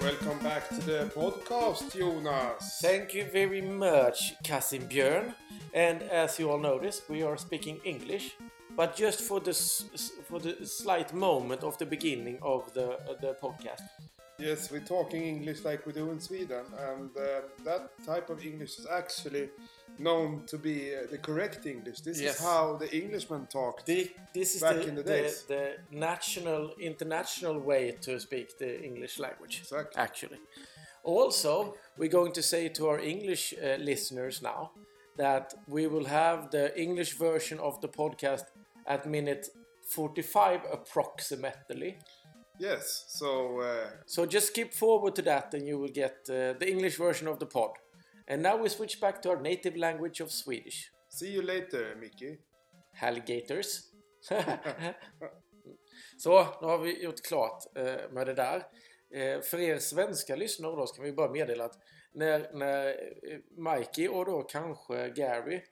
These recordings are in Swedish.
Welcome back to the podcast, Jonas. Thank you very much, cousin Björn. And as you all notice, we are speaking English, but just for the for the slight moment of the beginning of the uh, the podcast. Yes, we're talking English like we do in Sweden, and uh, that type of English is actually known to be uh, the correct English. This Yes. is how the Englishmen talked. The, this is Back the, in the the, days. the national, international way to speak the English language. Exactly. Actually. Also, we're going to say to our English uh, listeners now that we will have the English version of the podcast at minute 45 approximately. Yes, so uh, So just skip forward to that and you will get uh, the English version of the pod. And now we switch back to our native language of Swedish. see you later, Mickey. Alligators. Så, nu har vi gjort klart eh, med det där. Eh, för er svenska lyssnare då så kan vi bara meddela att när, när eh, Mikey och då kanske Gary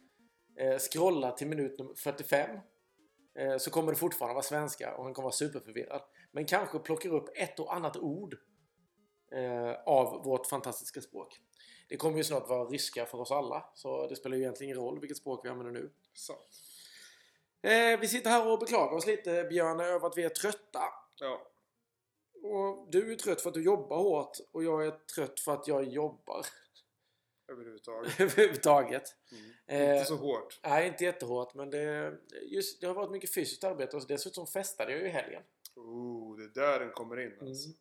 eh, scrollar till minut nummer 45 eh, så kommer det fortfarande vara svenska och han kommer vara superförvirrad. Men kanske plockar upp ett och annat ord eh, av vårt fantastiska språk. Det kommer ju snart vara ryska för oss alla så det spelar ju egentligen ingen roll vilket språk vi använder nu. Så. Eh, vi sitter här och beklagar oss lite Björn över att vi är trötta. Ja, Och du är trött för att du jobbar hårt och jag är trött för att jag jobbar överhuvudtaget. överhuvudtaget. Eh, Inte så hårt. Nej, inte jättehårt men det, just, det har varit mycket fysiskt arbete och dessutom festade jag ju i helgen. Oh, det är där den kommer in alltså. Mm.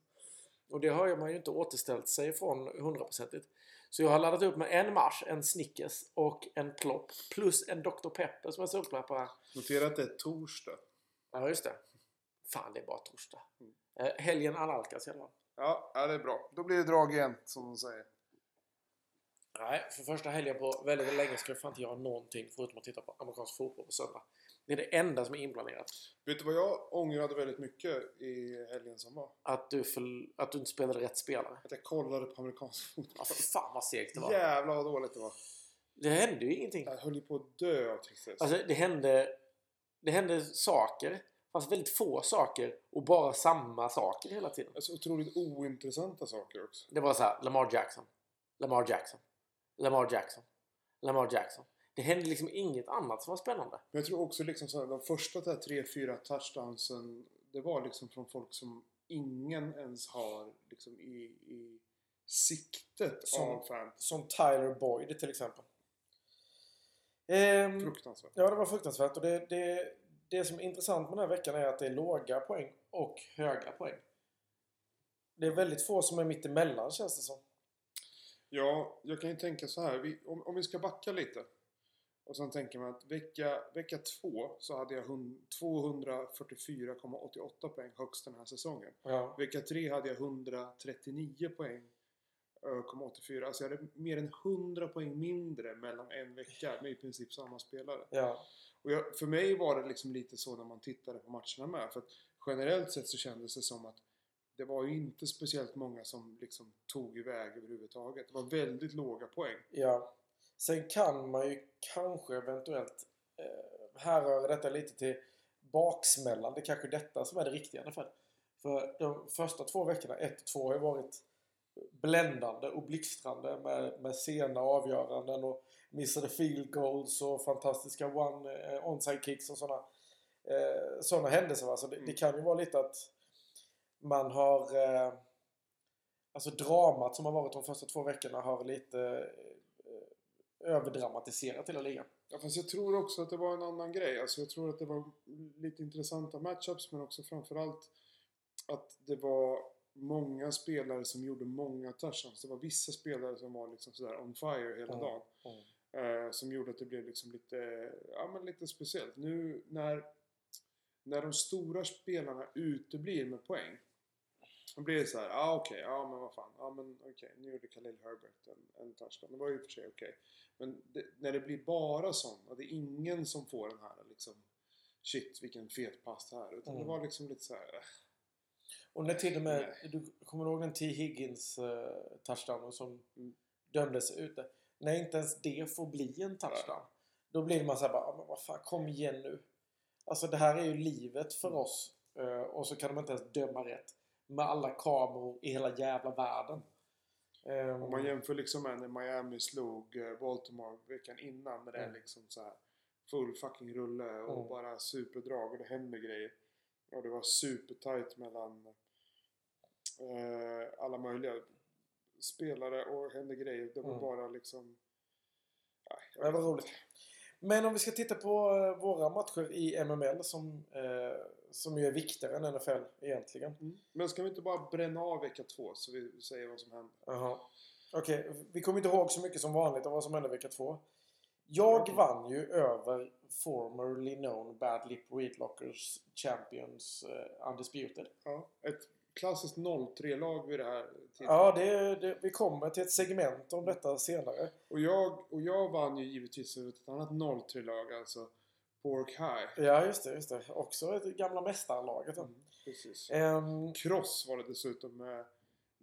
Och det har man ju inte återställt sig från hundraprocentigt. Så jag har laddat upp med en Mars, en Snickers och en Plopp plus en Dr. Pepper som jag här. Notera att det är torsdag. Ja, just det. Fan, det är bara torsdag. Mm. Eh, helgen analkas i alla fall. Ja, ja, det är bra. Då blir det drag igen, som de säger. Nej, för första helgen på väldigt, väldigt länge ska jag fan inte göra någonting förutom att titta på amerikansk fotboll på söndag. Det är det enda som är inplanerat. Vet du vad jag ångrade väldigt mycket i helgen som var? Att du, för, att du inte spelade rätt spelare. Att jag kollade på amerikansk fotboll. Ja, fan vad segt det var. Jävlar vad dåligt det var. Det hände ju ingenting. Jag höll ju på att dö av tristess. Alltså, det hände, det hände saker, fast väldigt få saker och bara samma saker hela tiden. Alltså otroligt ointressanta saker också. Det var så här, Lamar Jackson, Lamar Jackson, Lamar Jackson, Lamar Jackson. Det hände liksom inget annat som var spännande. Men jag tror också liksom så här, de första där tre, fyra touchdownsen det var liksom från folk som ingen ens har liksom i, i siktet Som- av fan. Som Tyler Boyd till exempel. Ehm, Fruktansvärt. ja, det var fruktansvärt. Och det, det, det som är intressant med den här veckan är att det är låga poäng och höga poäng. Det är väldigt få som är mitt emellan känns det som. Ja, jag kan ju tänka så här. Vi, om, om vi ska backa lite. Och sen tänker man att vecka, vecka två så hade jag hun- 244,88 poäng högst den här säsongen. Ja. Vecka tre hade jag 139 poäng. eh, 0,84. Alltså jag hade mer än 100 poäng mindre mellan en vecka med i princip samma spelare. Ja. Och jag, för mig var det liksom lite så när man tittade på matcherna med. För att generellt sett så kändes det som att det var ju inte speciellt många som liksom tog iväg överhuvudtaget. Det var väldigt låga poäng. Ja. Sen kan man ju kanske eventuellt eh, härröra detta lite till baksmällan. Det är kanske detta som är det riktiga i alla fall. För de första två veckorna, ett och två, har ju varit bländande och blixtrande med, med sena avgöranden och missade field goals och fantastiska one, eh, onside kicks och sådana eh, såna händelser. Va? Så det, det kan ju vara lite att man har eh, Alltså dramat som har varit de första två veckorna har lite överdramatiserat hela ligan. Ja, fast jag tror också att det var en annan grej. Alltså jag tror att det var lite intressanta matchups men också framförallt att det var många spelare som gjorde många touchdowns. Det var vissa spelare som var liksom sådär on fire hela Mm. dagen. Eh, som gjorde att det blev liksom lite, ja men lite speciellt. Nu när, när de stora spelarna uteblir med poäng. Då blir det så här, ja ah, okej, ja men vad fan, ja men okej, nu gjorde Khalil Herbert en, en touchdown. Det var ju i och för sig okej. Men det, när det blir bara sånt det är ingen som får den här liksom Shit vilken fet pass det här. Utan Mm. det var liksom lite så här. eh. Och när till och med, Nej. du kommer ihåg den T. Higgins uh, touchdownen som Mm. dömdes ute? När inte ens det får bli en touchdown. Då blir man såhär bara, "Ja, men vad fan, kom igen nu. Alltså det här är ju livet för Mm. oss. Eh, och så kan de inte ens döma rätt. Med alla kameror i hela jävla världen. Ehm, Om man jämför liksom med när Miami slog eh, Baltimore veckan innan när det är Mm. liksom så här full fucking rulle och Mm. bara superdrag och det händer grejer. Och det var supertight mellan eh, alla möjliga spelare och hände grejer. Det var Mm. bara liksom... Nej, Det var roligt. Men om vi ska titta på eh, våra matcher i MML som, eh, som ju är viktigare än NFL egentligen. Mm. Men ska vi inte bara bränna av vecka två så vi säger vad som hände? Jaha. Okej, vi kommer inte ihåg så mycket som vanligt av vad som hände vecka två. Jag Okej. vann ju över formerly known Bad Lip Readlockers Champions uh, Undisputed. Ja. Ett klassiskt 0-3-lag vid det här tillfället. Ja, det, det, vi kommer till ett segment om detta senare. Och jag, och jag vann ju givetvis över ett annat 0-3-lag, alltså Pork High. Ja, just det. Just det. Också ett gamla mästarlaget. Mm, precis. Ehm, Cross var det dessutom med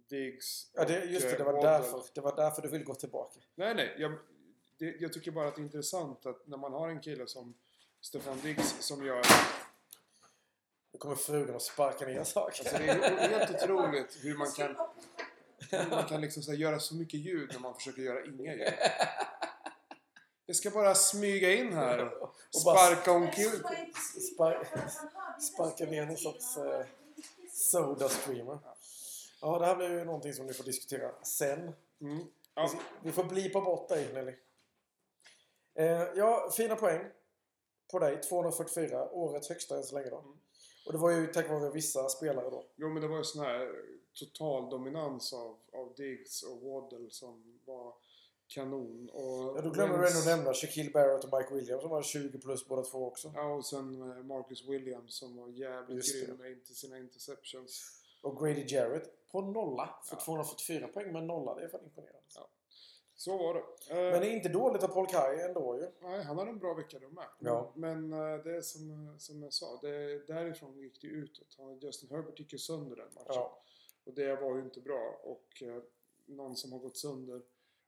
Diggs ja, det, just det. eh, Det var, Waddle. därför, det var därför du vill gå tillbaka. Nej, nej. Jag, det, jag tycker bara att det är intressant att när man har en kille som Stefan Diggs som gör... Nu kommer frugan att sparka ner saker. Alltså det är helt otroligt hur man kan, hur man kan liksom så här, göra så mycket ljud när man försöker göra inga ljud. Det ska bara smyga in här och Och sparka. Spar- sparka ner någon sorts eh, soda streamer. Ja, det här blir ju någonting som ni får diskutera sen. Mm. Ja, Vi får blipa bort dig Nelly. Eh, ja, fina poäng på dig. 244. Årets högsta än så länge då. Mm. Och det var ju tack vare vissa spelare då. jo, men det var ju sån här total dominans av, av Diggs och Waddle som var kanon. Och Ja, då glömmer du Wentz- ändå nämna Shaquille Barrett och Mike Williams som var 20 plus båda två också. Ja, och sen eh, Marcus Williams som var jävligt Just det. grym med inte sina interceptions. Och Grady Jarrett på nolla för Ja. 244 poäng med nolla. Det är fan imponerande. Ja. Så var det. Eh, Men det är inte dåligt av Paul Kai ändå ju. Nej, han hade en bra vecka då med. Ja. Men eh, det är som, som jag sa, det, därifrån gick det utåt. Han, Justin Herbert gick ju sönder den matchen. Ja. Och det var ju inte bra. Och eh, någon som har gått sönder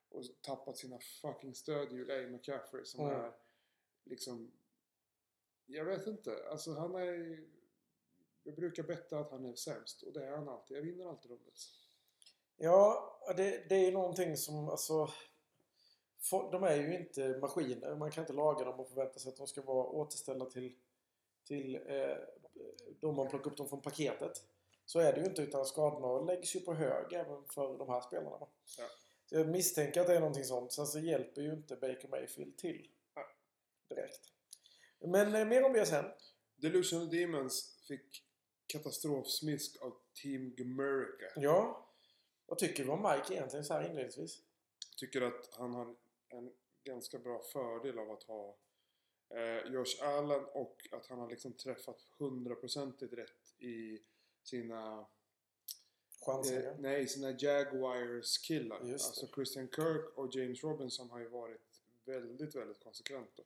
och tappat sina fucking stödhjul är ju McCaffrey som Mm. är liksom... Jag vet inte. Alltså han är... Jag brukar betta att han är sämst och det är han alltid. Jag vinner alltid rundet. Ja, det, det är ju någonting som alltså... De är ju inte maskiner. Man kan inte laga dem och förvänta sig att de ska vara återställda till, till eh, då man plockar upp dem från paketet. Så är det ju inte utan skadorna läggs ju på hög även för de här spelarna. Ja. Så jag misstänker att det är någonting sånt. Sen så hjälper ju inte Baker Mayfield till Nej. direkt. Men eh, mer om det sen. Delusional Demons fick katastrofsmisk av Team Gmerica. Ja. Vad tycker du om Mike egentligen så här inledningsvis? tycker att han har en ganska bra fördel av att ha eh, Josh Allen och att han har liksom träffat hundraprocentigt rätt i sina Chansningar? eh, nej, sina Jaguars killar. Just Alltså. Christian Kirk och James Robinson har ju varit väldigt, väldigt konsekventa.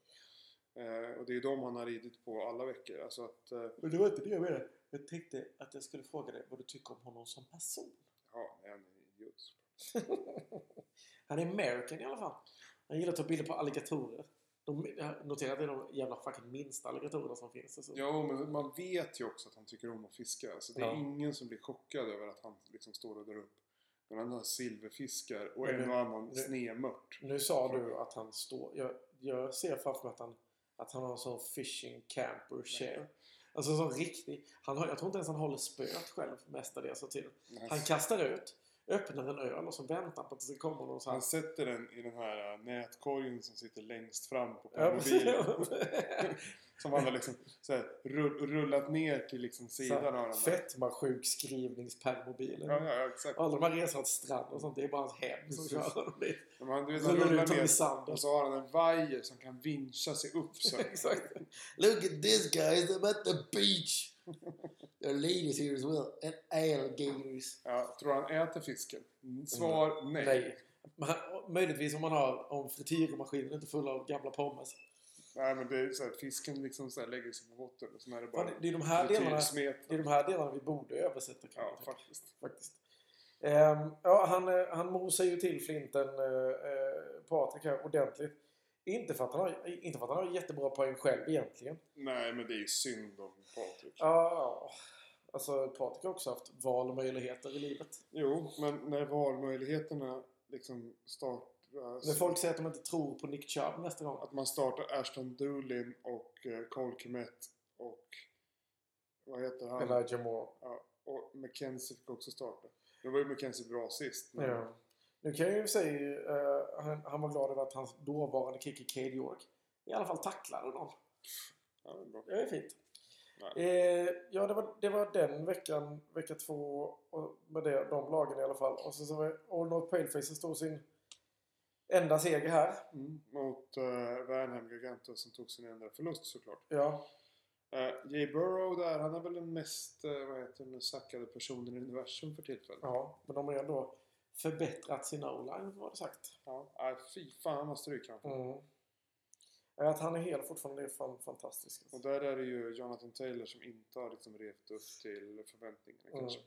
Eh, och det är de han har ridit på alla veckor. Alltså att, eh, Men det var inte det jag menade. Jag tänkte att jag skulle fråga dig vad du tycker om honom som person. Ja, nej, han är idiot. Han är American i alla fall. Han gillar att ta bilder på alligatorer. De, noterar att det är de jävla fucking minsta alligatorerna som finns. Alltså. Jo, men man vet ju också att han tycker om att fiska. Så det är Ja. ingen som blir chockad över att han liksom står och drar upp några andra silverfiskar och Men en och annan snedmört. Nu sa du att han står... Jag, jag ser framför mig att han, att han har en sån fishing camper chair. Alltså sån riktig... Han jag tror inte ens han håller spöet själv mestadels av tiden. Han kastar ut, öppnar en öl och så väntar på att det ska komma någon sån här... Han sätter den i den här äh, nätkorgen som sitter längst fram på mobilen. som han har liksom så här, rull, rullat ner till liksom sidan av den. Fetma-sjukskrivningspermobilen. Ja, ja, exakt. Alla de här resorna till strand och sånt, det är bara hans hem som kör honom dit. Han, du vet, han Rullar i ner sanden. och så har han en vajer som kan vincha sig upp så. Exakt. Look at this guys, I'm at the beach. There are ladies here as well. And alligators. Ja, tror han äter fisken? Mm, Svar nej. Nej. Men han- Möjligtvis om man har om frityrmaskinen inte full av gamla pommes. Nej men det är så här, fisken liksom så lägger sig på botten och sen är det bara Fan, det, är de här delarna, det är de här delarna vi borde översätta kan Ja, man faktiskt. faktiskt. Ehm, ja, han, eh, han mosar ju till flinten eh, eh, Patrik här ordentligt. Inte för, att han har, inte för att han har jättebra poäng själv egentligen. Nej men det är ju synd om Patrik. Ja, alltså Patrik har också haft valmöjligheter i livet. Jo, men när valmöjligheterna liksom startas. När folk säger att de inte tror på Nick Chubb nästa gång. Att man startar Ashton Doolin och eh, Cole Kmet och vad heter han? Elijah Moore. Ja, och Mackenzie fick också starta. Nu var ju Mackenzie bra sist. Men Ja. Nu kan jag ju säga eh, han, han var glad över att hans dåvarande kicker Cade York i alla fall tacklade någon. ja, det är bra. Det är fint. Eh, ja, det var, det var den veckan, vecka två, och med det, de lagen i alla fall. Och så, så var Old North Paleface stod sin enda seger här. Mm. Mot uh, Värnhem Gigantos som tog sin enda förlust såklart. Ja, Uh, Jay Burrow där, han är väl den mest, uh, vad heter den, sackade personen i universum för tillfället. ja, men de har ändå förbättrat sin o-line, var det sagt. Ja, äh, fy fan vad stryk han får. Mm. Att han är hel fortfarande är fan fantastiskt. Och där är det ju Jonathan Taylor som inte har liksom revt upp till förväntningarna Mm. kanske.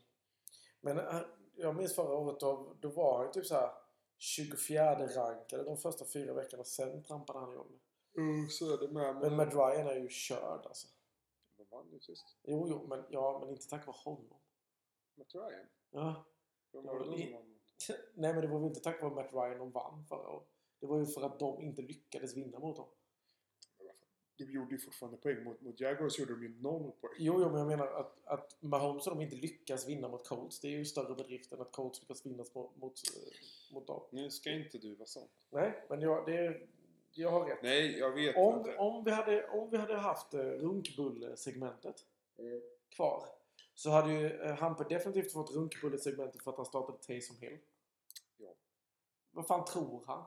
Men eh, jag minns förra året då, då var han typ så här 24 rankade de första fyra veckorna. Sen trampade han igång. Mm, så är det med. Men Matt Ryan är ju körd alltså. De vann ju sist. Jo, jo, men, ja, men inte tack vare honom. Matt Ryan. Ja. Vem var det då det- som vann? Nej, men det var väl inte tack vare Matt Ryan de vann förra året. Det var ju för att de inte lyckades vinna mot dem. De gjorde ju fortfarande poäng. Mot, mot Jaguars gjorde de ju noll poäng. Jo, jo, men jag menar att, att Mahomes och de inte lyckas vinna mot Colts. Det är ju större bedrift än att Colts lyckas vinna mot, mot, eh, mot dem. Nu ska inte du vara sån. Nej, men jag, det, jag har rätt. Nej, jag vet Om, inte. om, vi hade, om vi hade haft eh, runkbulle-segmentet Mm. kvar så hade ju eh, Hampe definitivt fått runkbulle-segmentet för att han startade Taysom Hill. Ja. Vad fan tror han?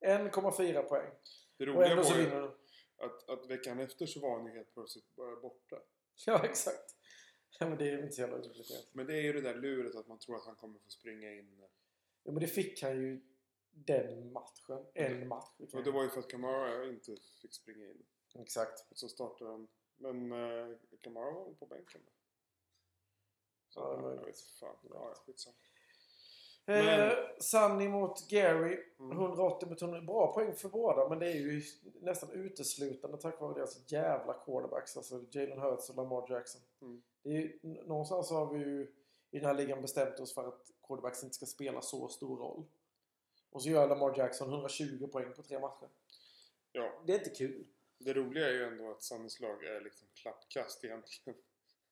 1,4 poäng. Det roliga var ju. Att, att veckan efter så var han ju helt plötsligt borta. Ja, exakt. Ja, men det är ju inte så jävla roligt. Men det är ju det där luret att man tror att han kommer få springa in. Ja, men det fick han ju den matchen. En match. fick han Och det var ju för att Kamara inte fick springa in. Exakt. Och så startade han. Men uh, Kamara var väl på bänken då? Så, Ja, jag vet fan. Ja, ja, skitsamma. Eh, Sunny mot Gary. Mm. 180 mot 100. Bra poäng för båda, men det är ju nästan uteslutande tack vare deras jävla quarterbacks. Alltså Jalen Hurts och Lamar Jackson. Mm. Det är, ju- någonstans har vi ju i den här ligan bestämt oss för att quarterbacks inte ska spela så stor roll. Och så gör Lamar Jackson 120 poäng på tre matcher. Ja, Det är inte kul. det roliga är ju ändå att Sannys lag är liksom klappkast egentligen.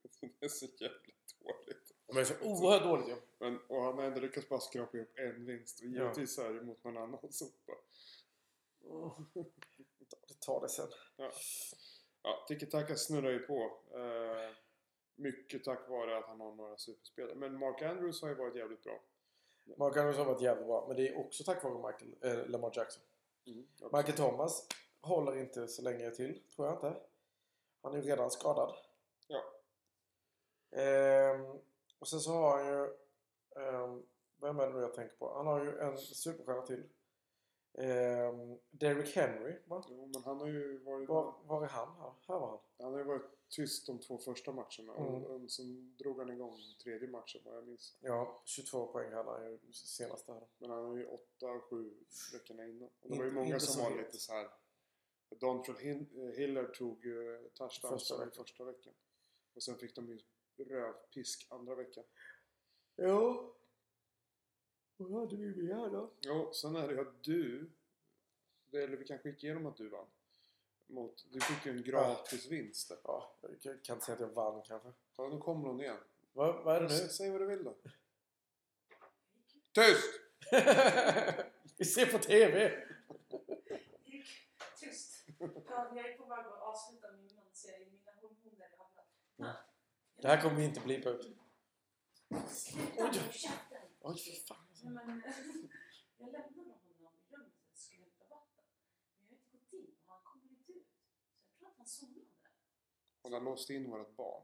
det är så jävla dåligt. De är så oerhört dåligt ju. Men, och han har ändå lyckats bara skrapa ihop en vinst. Och Ja. givetvis är det mot någon annan sopa. Det tar det sen. Ja, ja Tiki-Taka snurrar ju på. Eh, mycket tack vare att han har några superspelare. Men Mark Andrews har ju varit jävligt bra. Mark Andrews har varit jävligt bra, men det är också tack vare Michael, eh, Lamar Jackson. Mm. Michael Thomas håller inte så länge till, tror jag inte. Han är ju redan skadad. Ja. Ehm, och sen så har han ju... ehm, vem är det nu jag tänker på? Han har ju en superstjärna till. Ehm, Derrick Henry, va? Jo, men han har ju varit... Var, var är han? Här, här var han. Han har ju varit tyst de två första matcherna. Mm. Och, sen drog han igång tredje matchen vad jag minns. Ja, 22 poäng hade han ju senast här. Men han har ju 8-7 veckorna innan. Och det Inte- var ju många som var lite så här. Dontrell Hillard tog ju touchdown Första första, veckan. första veckan. Och sen fick de ju rövpisk andra veckan. Jo. Vad hade vi mer då? Jo, sen är det ju att du, det- eller vi kan skicka igenom att du vann. Mot, du fick ju en gratis vinst där. Ja, jag kan kan inte säga att jag vann kanske. Ja, nu kommer hon igen. Vad, vad är det nu? S- Säg vad du vill då. Tyst! Vi ser på TV! Tyst. Ja, jag är på väg att avsluta min mansserie Mina hormoner i havrat. Det här kommer vi inte blipa ut. Sluta med käften! Oj, fy fan. Nej, men, jag lämnade honom i rummet och skulle hämta vatten. Men jag har inte gått in och han kommer inte ut. Så jag tror att han somnade. Hon har låst in vårt barn.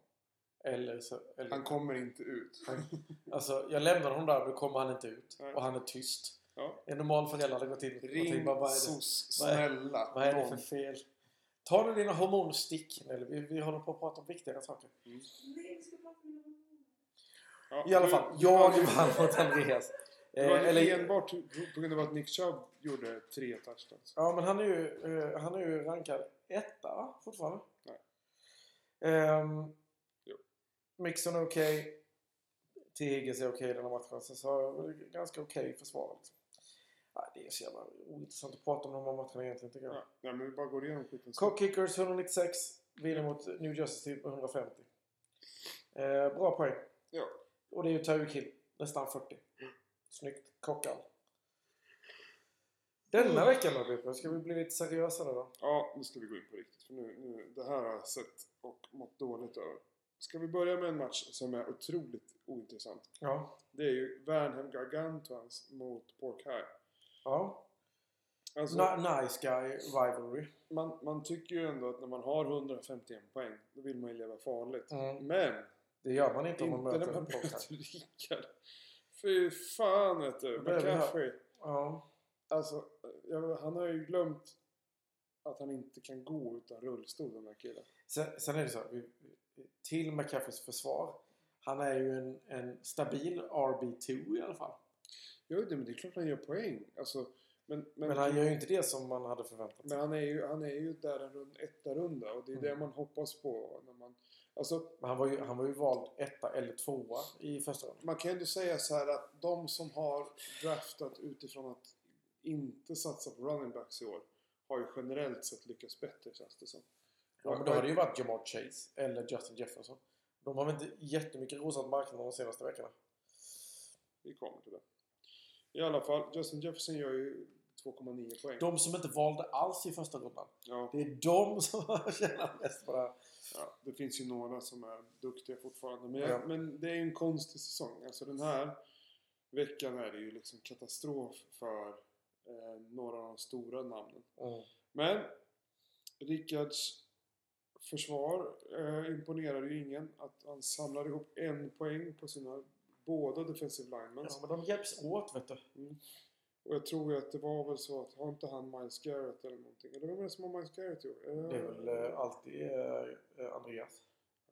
Eller så... Eller, Han kommer inte ut. alltså, jag lämnar honom där, nu kommer han inte ut. Nej. Och han är tyst. Ja. En normal förälder hade gått in och tänkt Ring bara, vad är det, SOS, vad är- snälla. vad är det någon. för fel? Ta nu dina hormonstick Nelly. Vi, vi håller på att prata om viktigare saker. Ja, I alla du- fall, du jag vann- mot Andreas. Det var Eh, eller, enbart på grund av att Nick Chubb gjorde tre touchdowns. ja, men han är ju, eh, han är ju rankad etta fortfarande. Nej. Ehm, Jo. Mixon är okej. T. Higgins är okej i den här matchen. Sen så väl ganska okej försvar. Liksom. Nej, det är så jävla ointressant att prata om de här matcherna egentligen tycker jag. Ja, ja, men vi bara går igenom skiten. Cock Kickers 196. Vinner mot New Jersey på 150. Eh, bra poäng. Ja. Och det är ju Tyreek Hill. Nästan 40. Snyggt. Kockall. Denna veckan då Bippe, ska vi bli lite seriösare då? Ja, nu ska vi gå in på riktigt. För nu, nu, det här har jag sett och mått dåligt över. Ska vi börja med en match som är otroligt ointressant. Ja. Det är ju Värnhem Gargantuans mot Pork High. Ja. Alltså, nice guy rivalry. man, man tycker ju ändå att när man har 151 poäng, då vill man ju leva farligt. Mm. Men, Det gör man inte om man inte möter när man möter Rickard. Fy fan vet du. McCaffrey. Ja. Alltså, jag, han har ju glömt att han inte kan gå utan rullstol den här killen. Sen, sen är det så till McCaffreys försvar. Han är ju en, en stabil RB2 i alla fall. Jo, det, men det är klart han gör poäng. Alltså, men, men, Men han gör ju inte det som man hade förväntat sig. men han, är ju, han är ju där en rund, etta runda och det är Mm. det man hoppas på. När man, alltså, Men han var ju, han var ju vald etta eller tvåa i första rundan. man kan ju ändå säga så här att de som har draftat utifrån att inte satsa på running backs i år har ju generellt sett lyckats bättre känns det som. Ja, men då hade det ju varit Jamar Chase eller Justin Jefferson. De har väl inte jättemycket rosat marknaden de senaste veckorna. Vi kommer till det. I alla fall, Justin Jefferson gör ju 2,9 poäng. De som inte valde alls i första rundan. Ja, Det är de som har tjänat mest på det här. ja, det finns ju några som är duktiga fortfarande. Men, Ja. men det är ju en konstig säsong. Alltså den här veckan är det ju liksom katastrof för eh, några av de stora namnen. Mm. Men Rickards försvar eh, imponerar ju ingen. Att han samlar ihop en poäng på sina båda defensive linemen. Ja, men de hjälps åt vet du. Och jag tror ju att det var väl så att har inte han Miles Garrett eller någonting? Eller vem är det som har Miles Garrett i år? Eh, Det är väl eh, alltid eh, eh, Andreas.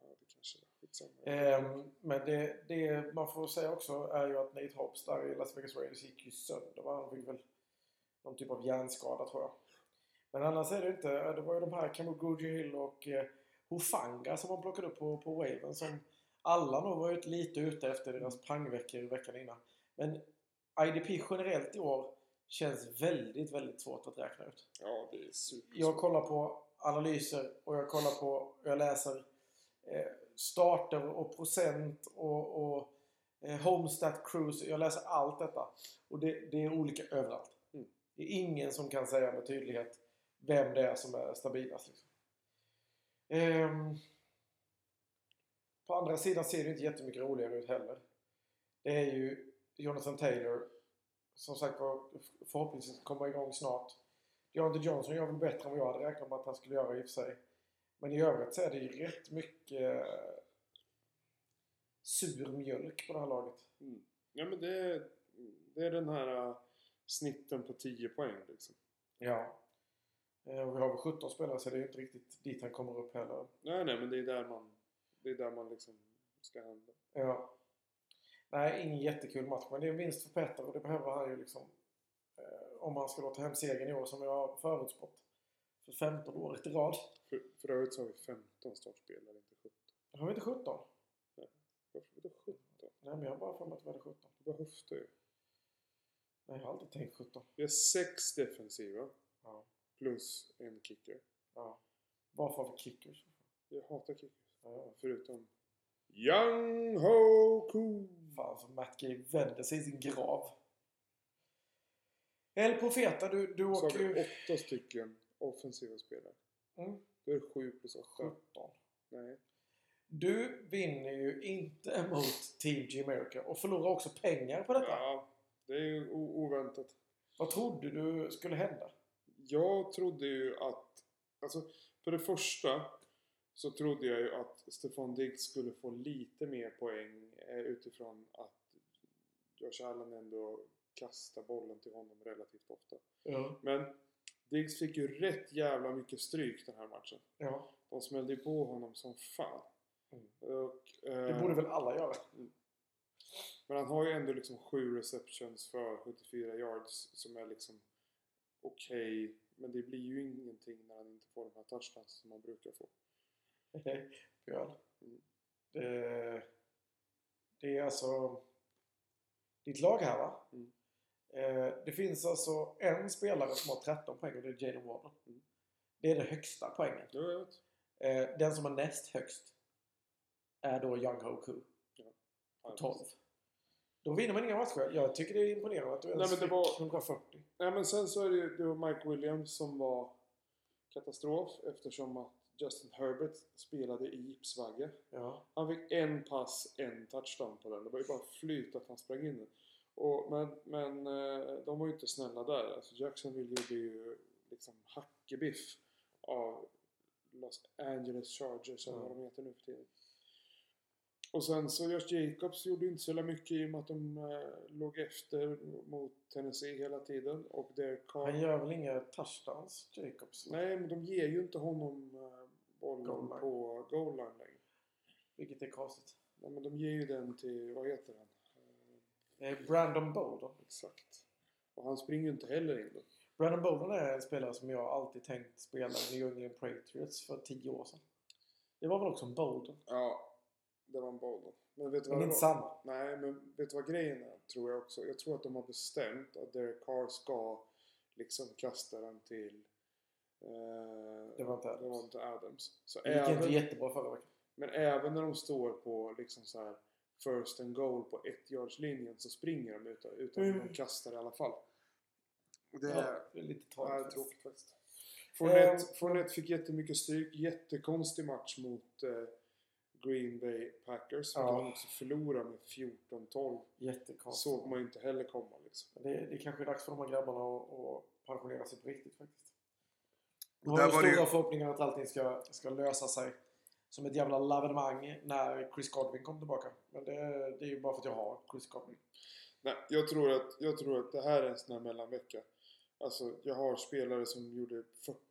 Ja, det kanske är. Skitsamma. Ehm, men det, det man får säga också är ju att Nate Hobbs där i Las Vegas Raiders gick ju sönder. Han fick väl någon typ av hjärnskada tror jag. Men annars är det inte. Det var ju de här Kamuguji Hill och eh, Hufanga som man plockade upp på, på Waven som alla nog var ut lite ute efter deras pangveckor veckan innan. Men IDP generellt i år känns väldigt, väldigt svårt att räkna ut. Ja, det är super. Jag kollar på analyser och jag kollar på, jag läser eh, starter och procent och, och eh, homestat cruise. Jag läser allt detta. Och det, det är olika överallt. Mm. Det är ingen som kan säga med tydlighet vem det är som är stabilast. Liksom. Ehm, på andra sidan ser det inte jättemycket roligare ut heller. Det är ju Jonathan Taylor som sagt var förhoppningsvis kommer igång snart. Deontay Johnson gör väl bättre än vad jag hade räknat med att han skulle göra i och för sig. Men i övrigt så är det ju rätt mycket eh, sur mjölk på det här laget. Mm. Ja, men det är, det är den här uh, snitten på 10 poäng liksom. Ja. Eh, Och vi har väl 17 spelare så det är ju inte riktigt dit han kommer upp heller. Nej, nej, men det är där man, det är där man liksom ska handla. Ja. Nej, ingen jättekul match. Men det är en vinst för Petter och det behöver han ju liksom. Eh, om han ska låta hem segern i år som jag har förutspått. För 15 året i rad. För, för övrigt så har vi 15 startspelare, inte 17. Har vi inte 17? Varför vadå 17? Nej, men jag har bara för mig att vi hade 17. Det bara höftar ju. Nej, jag har alltid tänkt 17. Vi har sex defensiva. Ja. Plus en kicker. ja. Varför har vi kickers? Jag hatar kickers. Ja. Förutom Young Ho Koo. Fan, så Matt Gay vänder sig i sin grav. El Profeta, du, du Så åker ju... åtta stycken offensiva spelare. Mm, Då är det 7 plus 8. 17. Nej. Du vinner ju inte mot Team G-America och förlorar också pengar på detta. Ja, det är ju oväntat. Vad trodde du skulle hända? Jag trodde ju att... Alltså, för det första så trodde jag ju att Stefan Diggs skulle få lite mer poäng eh, utifrån att Josh Allen ändå kasta bollen till honom relativt ofta. Ja. Men Diggs fick ju rätt jävla mycket stryk den här matchen. ja. De smällde ju på honom som fan. Mm. Och, Det eh, borde väl alla göra? Men han har ju ändå liksom sju receptions för 74 yards som är liksom okej. men det blir ju ingenting när han inte får de här touchdowns som han brukar få. Björn. Mm. Det, det är alltså ditt lag här va? Mm. Eh, det finns alltså en spelare som har 13 poäng och det är Jalen Warner. Mm. Det är det högsta poängen. Eh, den som har näst högst är då Young Ho Koo. Ja, 12. Då vinner man inga matcher. Jag tycker det är imponerande att du ens Nej, men det var- 140. Ja, men sen så är det ju det var Mike Williams som var katastrof eftersom att Justin Herbert spelade i gipsvagge. Ja. Han fick en pass, en touchdown på den. Det var ju bara flyt att han sprang in den. Och, men men eh, de var ju inte snälla där. Alltså Jacksonville gjorde ju liksom hackebiff av Los Angeles Chargers eller Ja. vad de heter nu för tiden. Och sen så Josh Jacobs gjorde inte så mycket i och med att de eh, låg efter mot Tennessee hela tiden. Och Carr... Han gör väl inga touchdowns, Jacobs? Nej, men de ger ju inte honom eh, bollen Goal på goal line längre. Vilket är konstigt. Nej, men de ger ju den till, vad heter han? Brandon Bolden. exakt. Och han springer ju inte heller in då. Brandon Bolden är en spelare som jag alltid tänkt spela i New England Patriots för 10 år sedan. Det var väl också en Bolden? Ja, det var en boll då. Men vet du Men vad det inte var? samma. Nej, men vet du vad grejen är? Tror jag också. Jag tror att de har bestämt att Derek Carr ska liksom kasta den till Det var inte Adams. Det var inte Adams. Så Det gick även, inte jättebra förra veckan. men även när de står på liksom så här first and goal på ett yards linjen så springer de utan, utan Mm. de kastar i alla fall. Det Ja, är, det är lite ja, det är tragiskt. tråkigt faktiskt. Ehm. Fournette, Fournette fick jättemycket stryk. Jättekonstig match mot eh, Green Bay Packers. Ja. de också förlorade med 14-12. Jättekonstigt. Såg man ju inte heller komma liksom. Det, det kanske är dags för de här grabbarna att, att pensionera sig på riktigt faktiskt. Har det stora ju- förhoppningar att allting ska, ska lösa sig som ett jävla lavemang när Chris Godwin kommer tillbaka. Men det, det är ju bara för att jag har Chris Godwin. Nej, jag tror, att, jag tror att det här är en sån här mellanvecka. Alltså, jag har spelare som gjorde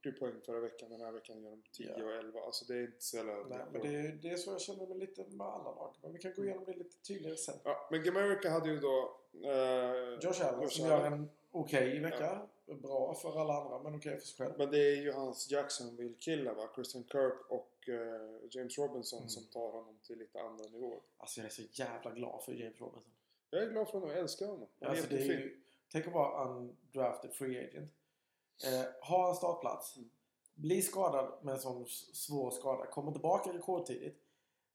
40 poäng förra veckan. Den här veckan gör de 10 Ja. och 11. Alltså det är inte så jävla... Nej, men det, det är så jag känner mig lite med alla lag. Men vi kan gå igenom det lite tydligare sen. Ja, men Gamerica hade ju då... Eh, Josh Allen Josh som Allen. gör en okej vecka. Bra för alla andra men okej för sig själv. Men det är ju hans Jacksonville-killar va? Christian Kirk och eh, James Robinson Mm. som tar honom till lite andra nivåer. Alltså jag är så jävla glad för James Robinson. Jag är glad för honom, jag älskar honom. Han Alltså det är ju, tänk att vara undrafted free agent. Eh, ha en startplats. Mm. Bli skadad med en sån svår skada. Kommer tillbaka rekordtidigt.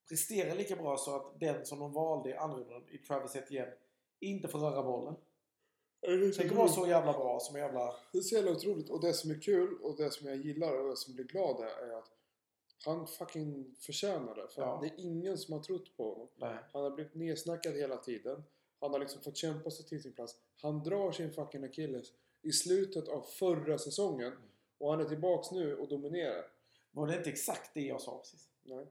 Prestera lika bra så att den som de valde i andra rundan i Travis Etienne inte får röra bollen. Tänk att vara så jävla bra som en jävla... Det är så jävla otroligt. Och det som är kul och det som jag gillar och det som blir glad är, är att han fucking förtjänar det. För Ja. det är ingen som har trott på honom. Nej. Han har blivit nedsnackad hela tiden. Han har liksom fått kämpa sig till sin plats. Han drar sin fucking akilles i slutet av förra säsongen. Och han är tillbaks nu och dominerar. Var det inte exakt det jag sa precis? Nej.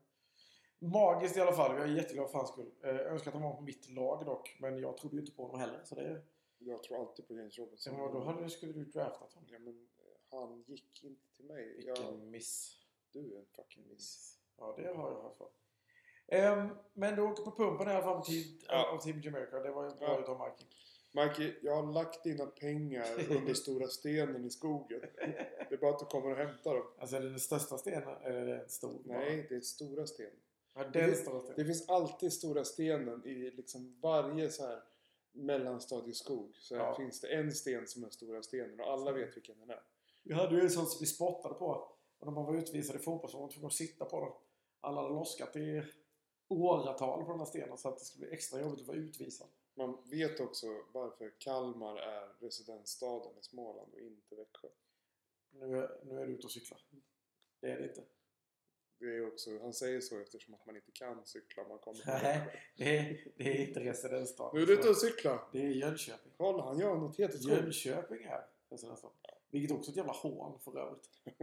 Magiskt i alla fall. Jag är jätteglad för hans skull. Eh, Jag önskar att han var på mitt lag dock. Men jag trodde ju inte på honom heller. Så det... Jag tror alltid på James Robinson. Vad, då hade, skulle du draftat honom. Ja, men eh, han gick inte till mig. Vilken Jag, miss. du är en fucking miss. Ja, det har jag hört för. Ehm, men du åker på pumpen i alla fall till, Ja. av Team Jamaica. Det var ju bra Ja. utav Mikey. Mikey, jag har lagt dina pengar under stora stenen i skogen. Det är bara att du kommer och hämtar dem. Alltså är det den största stenen eller är det en stor? Nej, det är stora stenen. Ja, det den finns- stora Det stenen. finns alltid stora stenen i liksom varje så här mellanstadieskog. Så Ja. finns det en sten som är stora stenen och alla vet vilken den är. Vi hade ju en sån som vi spottade på. Och när man var utvisad i fotboll så var man tvungen att sitta på den. Alla hade loskat i åratal på den här stenen så att det skulle bli extra jobbigt att vara utvisad. Man vet också varför Kalmar är residensstaden i Småland och inte Växjö. Nu, är- nu är du ute och cyklar. Det är det inte. Det är också, han säger så eftersom att man inte kan cykla man kommer Nej, det är, det är inte residensstaden. Nu är du ute och cyklar! Det är Jönköping. Kolla, han gör något helt otroligt. Jönköping är residensstaden. Vilket också är ett jävla hån för övrigt.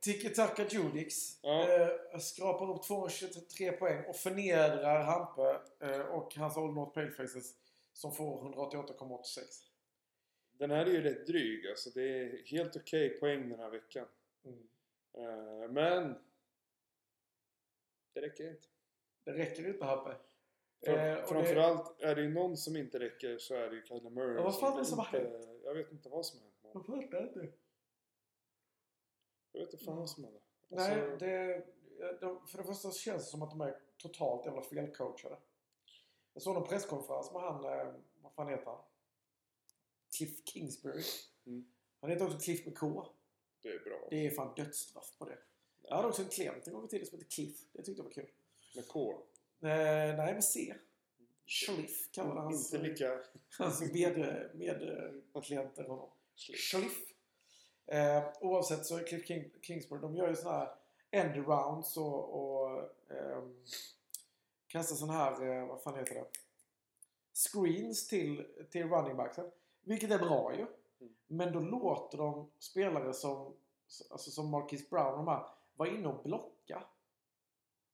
Tiki-Taka Judix Ja. eh, skrapar upp 223 poäng och förnedrar Hampe eh, och hans Old North Palefaces som får 188,86. Den här är ju rätt dryg. Alltså det är helt okej poäng den här veckan. Mm. Eh, men... Det räcker inte. Det räcker inte Hampe. Fram, Eh, och det- framförallt är det ju någon som inte räcker så är det ju Kyler Murray. Ja, vad fan är det som har inte, Jag vet inte vad som har hänt. honom. Jag fattar inte. Jag vet inte fan vad som hände. Nej, Alltså, det, de, för det första så känns det som att de är totalt jävla felcoachade. Jag såg någon presskonferens med han, eh, vad fan heter han? Cliff Kingsbury. Mm. Han heter också Cliff med K. det är bra. Det är fan dödsstraff på det. Jag hade också en klient en gång i tiden som hette Cliff. Det tyckte jag var kul. Med K. Eh, nej, med C. Schliff kallade hans, Inte lika... hans med, medklienter honom. Schliff. Eh, oavsett så är Cliff King, Kingsbury, de gör ju sådana här end-rounds och, och ehm, kastar sådana här, eh, vad fan heter det? Screens till, till running backsen. Vilket är bra ju. Mm. Men då låter de spelare som, alltså som Marquis Brown och de här, vara inne och blocka.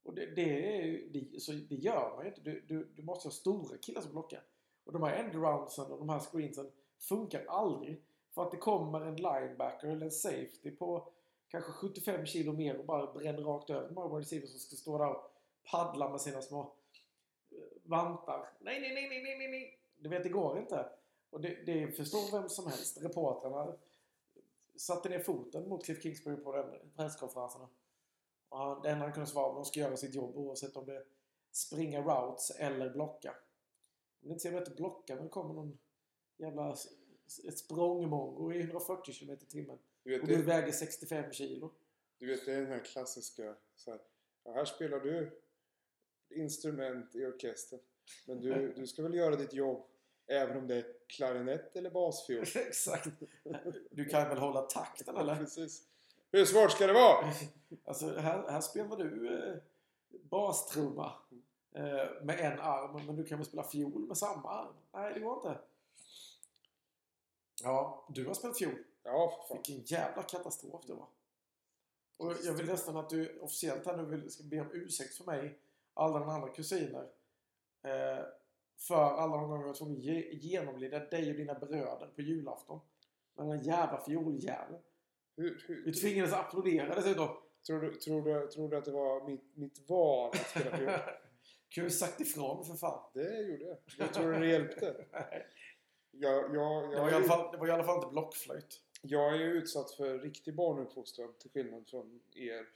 Och det, det, är, det, så det gör man ju inte. Du, du, du måste ha stora killar som blockar. Och de här endroundsen och de här screensen funkar aldrig. För att det kommer en linebacker eller en safety på kanske 75 kilo mer och bara bränner rakt över Marvin här wide som ska stå där och paddla med sina små eh, vantar. Nej, nej, nej, nej, nej, nej, nej. Du vet, det går inte. Och det, det förstår vem som helst. Reportrarna satte ner foten mot Cliff Kingsbury på den presskonferensen. Och det enda han kunde svara var att de ska göra sitt jobb oavsett om det är springa routes eller blocka. Om det inte ser bättre blocka men det kommer någon jävla språngmongo i 140 km i timmen. Du vet, Och du det, väger 65 kilo. du vet, det är den här klassiska... Så här, ja, här spelar du instrument i orkestern. Men du, du ska väl göra ditt jobb även om det är klarinett eller basfiol. Exakt. Du kan väl hålla takten eller? Precis. Hur svårt ska det vara? Alltså här, här spelar du eh, bastrumma eh, med en arm men du kan väl spela fiol med samma arm? Nej, det går inte. Ja, du har spelat fiol. Ja, för fan. Vilken jävla katastrof det var. Och jag vill nästan att du officiellt här nu vill, ska be om ursäkt för mig, alla dina andra kusiner. Eh, för alla de gånger jag var tvungen att ge, genomlida dig och dina bröder på julafton. Med den jävla fioljäveln. Vi tvingades applådera dessutom. tror, du, tror, du, tror du att det var mitt, mitt val att spela fiol? Kunde sagt ifrån för fan. Det gjorde jag. Jag tror det hjälpte. Nej. Jag, jag, Det jag, var, i alla fall, det var i alla fall inte blockflöjt. jag är ju utsatt för riktig barnuppfostran till skillnad från er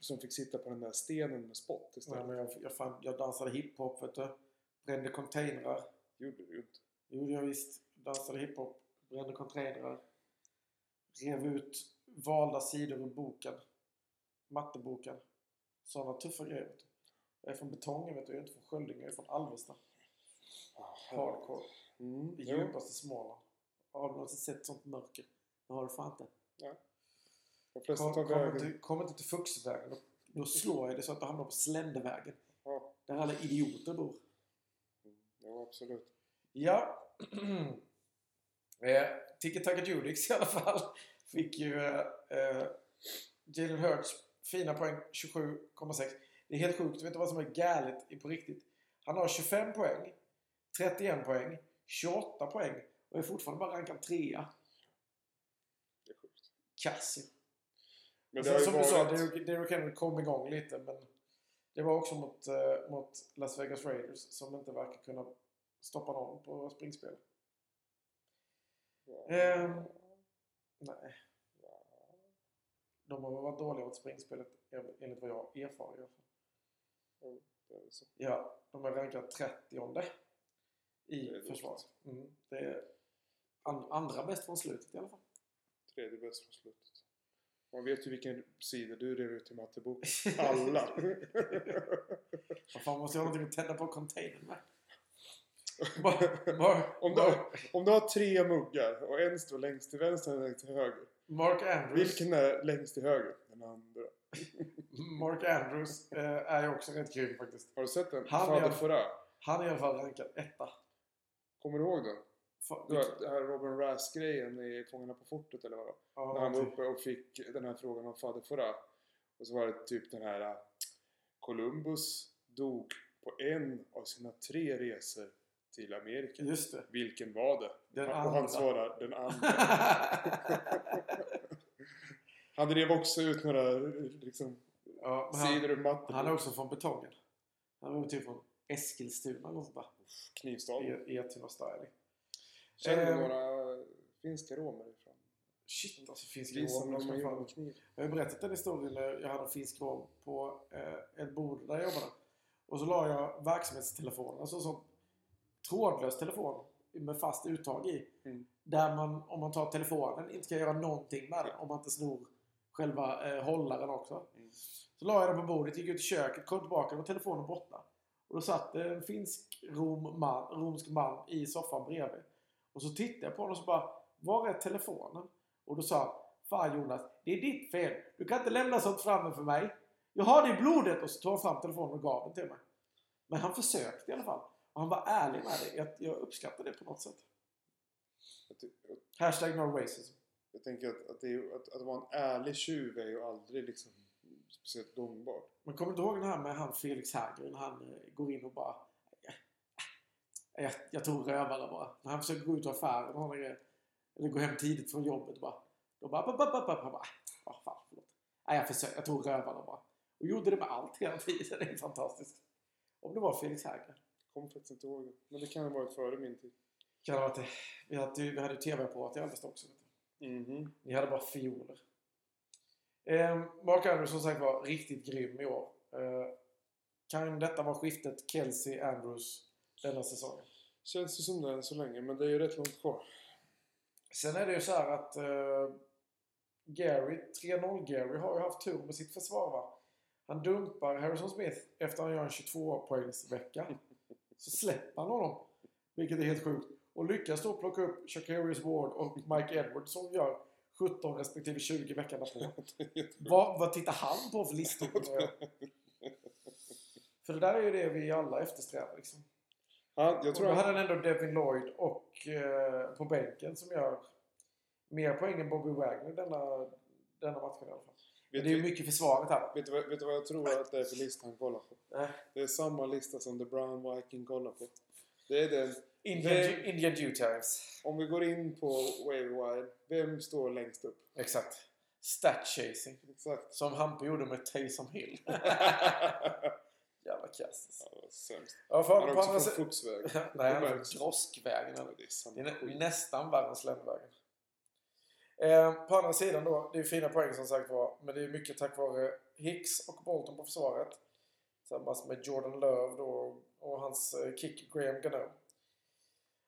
som fick sitta på den där stenen med spott istället. men jag, jag, fan, jag dansade hiphop, vet du. Brände containrar. Gjorde du inte. gjorde jag visst. Dansade hiphop. Brände containrar. Rev ut valda sidor ur boken. Matteboken. Sådana tuffa grejer. Jag är från Betongen, vet du. Jag är inte från Sköldinge. Jag är från Alvesta. Hardcore. Mm, jo. djupaste Småland. Har du någonsin sett sånt mörker? Det har du fan inte. De flesta Kom, tar kom, inte, kom inte till Fuxvägen. Då, då slår jag dig så att du hamnar på Sländervägen. Ja, Där alla idioter bor. Absolut. Ja. eh, Tiki Taka Judix i alla fall fick ju eh, eh, Jalen Hurts fina poäng 27,6. Det är helt sjukt. Vet du vad som är galet på riktigt? Han har 25 poäng, 31 poäng, 28 poäng och är fortfarande bara rankad trea. Det är sjukt. Kass ju. Men det sen, ju som du sa, varit... Derrick Derrick Henry kom igång lite men det var också mot, eh, mot Las Vegas Raiders som inte verkar kunna stoppa någon på springspel. Ehm, nej. De har varit dåliga mot springspelet enligt vad jag har erfarit i alla fall. Så. Ja, de är rankade 30 i försvaret. Mm, det är an, andra bäst från slutet i alla fall. Tredje bäst från slutet. Man vet ju vilken sida du rev ut i matteboken. Alla! Vad fan, måste jag ha någonting att tända på containern med? Bara, bara, om, du, om du har tre muggar och en står längst till vänster och en till höger. Mark Andrews, Vilken är längst till höger? Den andra. Mark Andrews eh, är ju också rätt grym faktiskt. Har du sett den? Han Fader Fora. Han är i alla fall rankad etta. Kommer du ihåg den? Fa- Det var det här Robin Rass-grejen i Fångarna på fortet eller vad det var. ja, När han var typ. uppe och fick den här frågan om Fader Fouras. Och så var det typ den här... äh, Columbus dog på en av sina tre resor till Amerika. Just det. Vilken var det? Den och andra. han svarar den andra. han drev också ut några liksom, ja, sidor ur matten. han är också från betongen. Han är typ från Eskilstuna eller något sånt där. Knivstad. I Etuna style. Känner du Ehm. några finska romer ifrån? Shit alltså finska Visa rom. någon man gjorde fan. kniv. Jag har berättat den historien när jag hade en finsk rom på eh, ett bord där jag jobbade. Och så la jag verksamhetstelefonen, alltså sån trådlös telefon med fast uttag i. Mm. Där man, om man tar telefonen, inte kan göra någonting med den om man inte snor själva eh, hållaren också. Mm. Så la jag den på bordet, gick ut i köket, kom tillbaka och telefonen borta. Och då satt en finsk rom man, romsk man i soffan bredvid. Och så tittade jag på honom och så bara Var är telefonen? Och då sa han Fan Jonas, det är ditt fel. Du kan inte lämna sånt framme för mig. Jag har det i blodet! Och så tog han fram telefonen och gav den till mig. Men han försökte i alla fall. Och han var ärlig med det. Jag, jag uppskattar det på något sätt. Jag, ty- jag, Hashtag no racism. jag tänker att, att, det är, att, att vara en ärlig tjuv är ju aldrig liksom speciellt gångbart. Men kommer du ihåg den här med han Felix Herngren? Han eh, går in och bara... "Äh, Jag, jag tog rövare bara. När han försöker gå ut ur affären och han är, eller gå hem tidigt från jobbet bara. Då bara... Bap, bap, bap. Han bara... Ja, fan, förlåt. Nej, jag försökte. Jag tog rövare bara. Och gjorde det med allt hela tiden. Det är fantastiskt. Om det var Felix Herngren. Kommer faktiskt inte ihåg det. Men det kan ha varit före min tid. Kan det ha varit det. Vi hade, vi hade tv-apparat i Alvesta också. Du. Mhm. Ni hade bara fioler. Eh, Mark Andrews som sagt var riktigt grym i år. Eh, kan detta vara skiftet Kelsey-Andrews denna säsongen? Känns det som det än så länge, men det är ju rätt långt kvar. Sen är det ju så här att eh, Gary, 3-0 Gary, har ju haft tur med sitt försvar va? Han dumpar Harrison Smith efter han gör en 22-poängsvecka. Så släpper han honom. Vilket är helt sjukt. Och lyckas då plocka upp Shakarius Ward och Mike Edwards som gör 17 respektive 20 veckan därpå. Vad, vad tittar han på för listor? För det där är ju det vi alla eftersträvar liksom. Han, jag Och tror då han, hade han ändå Devin Lloyd och eh, på bänken som gör mer poäng än Bobby Wagner denna, denna matchen i alla fall. Vet, det är ju mycket försvaret här. vet, du, vad- vet du vad jag tror att det är för lista han kollar på? Nej. Det är samma lista som The Brown Viking kollar på. Det är den. Indian, Det- Indian Jew Times. Om vi går in på Wavewire, vem står längst upp? Exakt. Stat chasing. Exakt. Som Hampe gjorde med Taysom Hill. Jävla kass. alltså. Ja, sämst. Ja, för, Han är också från sidan... Fuxvägen. Nej, han är från Droskvägen. Det är Det nä- nästan värre än Sländvägen. Eh, på andra sidan då, det är fina poäng som sagt var. Men det är mycket tack vare Hicks och Bolton på försvaret. Tillsammans med Jordan Love då och hans eh, kick Graham Gano.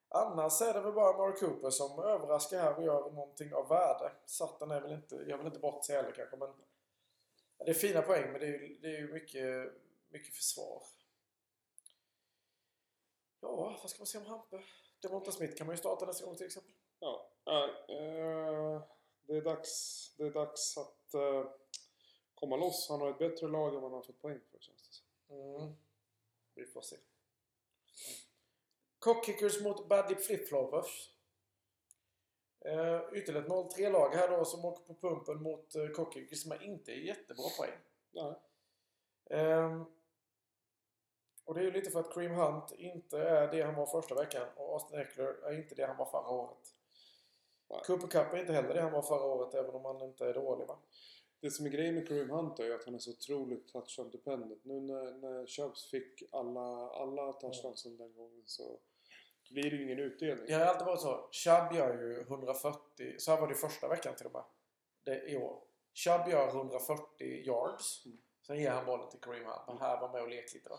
Annars är det väl bara Mark Cooper som överraskar här och gör någonting av värde. Satan är väl inte, gör väl inte bort sig heller kanske men det är fina poäng men det är ju det är mycket, mycket försvar. Ja, vad ska man säga om Hampe? Demonta Smith kan man ju starta nästa gång till exempel. Ja, eh, det, är dags, det är dags att eh, komma loss. Han har ett bättre lag än vad han har fått poäng för känns det. Mm. Vi får se. Cockkickers mot Badly Flipfloppers. Uh, ytterligare ett 0-3-lag här då som åker på pumpen mot uh, Cockkickers som inte är jättebra poäng. Nej. Ehm, och det är ju lite för att Cream Hunt inte är det han var första veckan och Austin Eckler är inte det han var förra året. Cooper Cup är inte heller det han var förra året även om han inte är dålig va? Det som är grejen med Kareem Hunt är att han är så otroligt touchdown dependent. Nu när, när Chubbs fick alla, alla touchdownsen den gången så blir det ju ingen utdelning. Det har alltid varit så. Chubb gör ju 140, så här var det första veckan till och med. Det, I år. Chubb gör 140 yards. Mm. Sen ger han bollen till Kareem Hunt. Och här var med och lek lite då.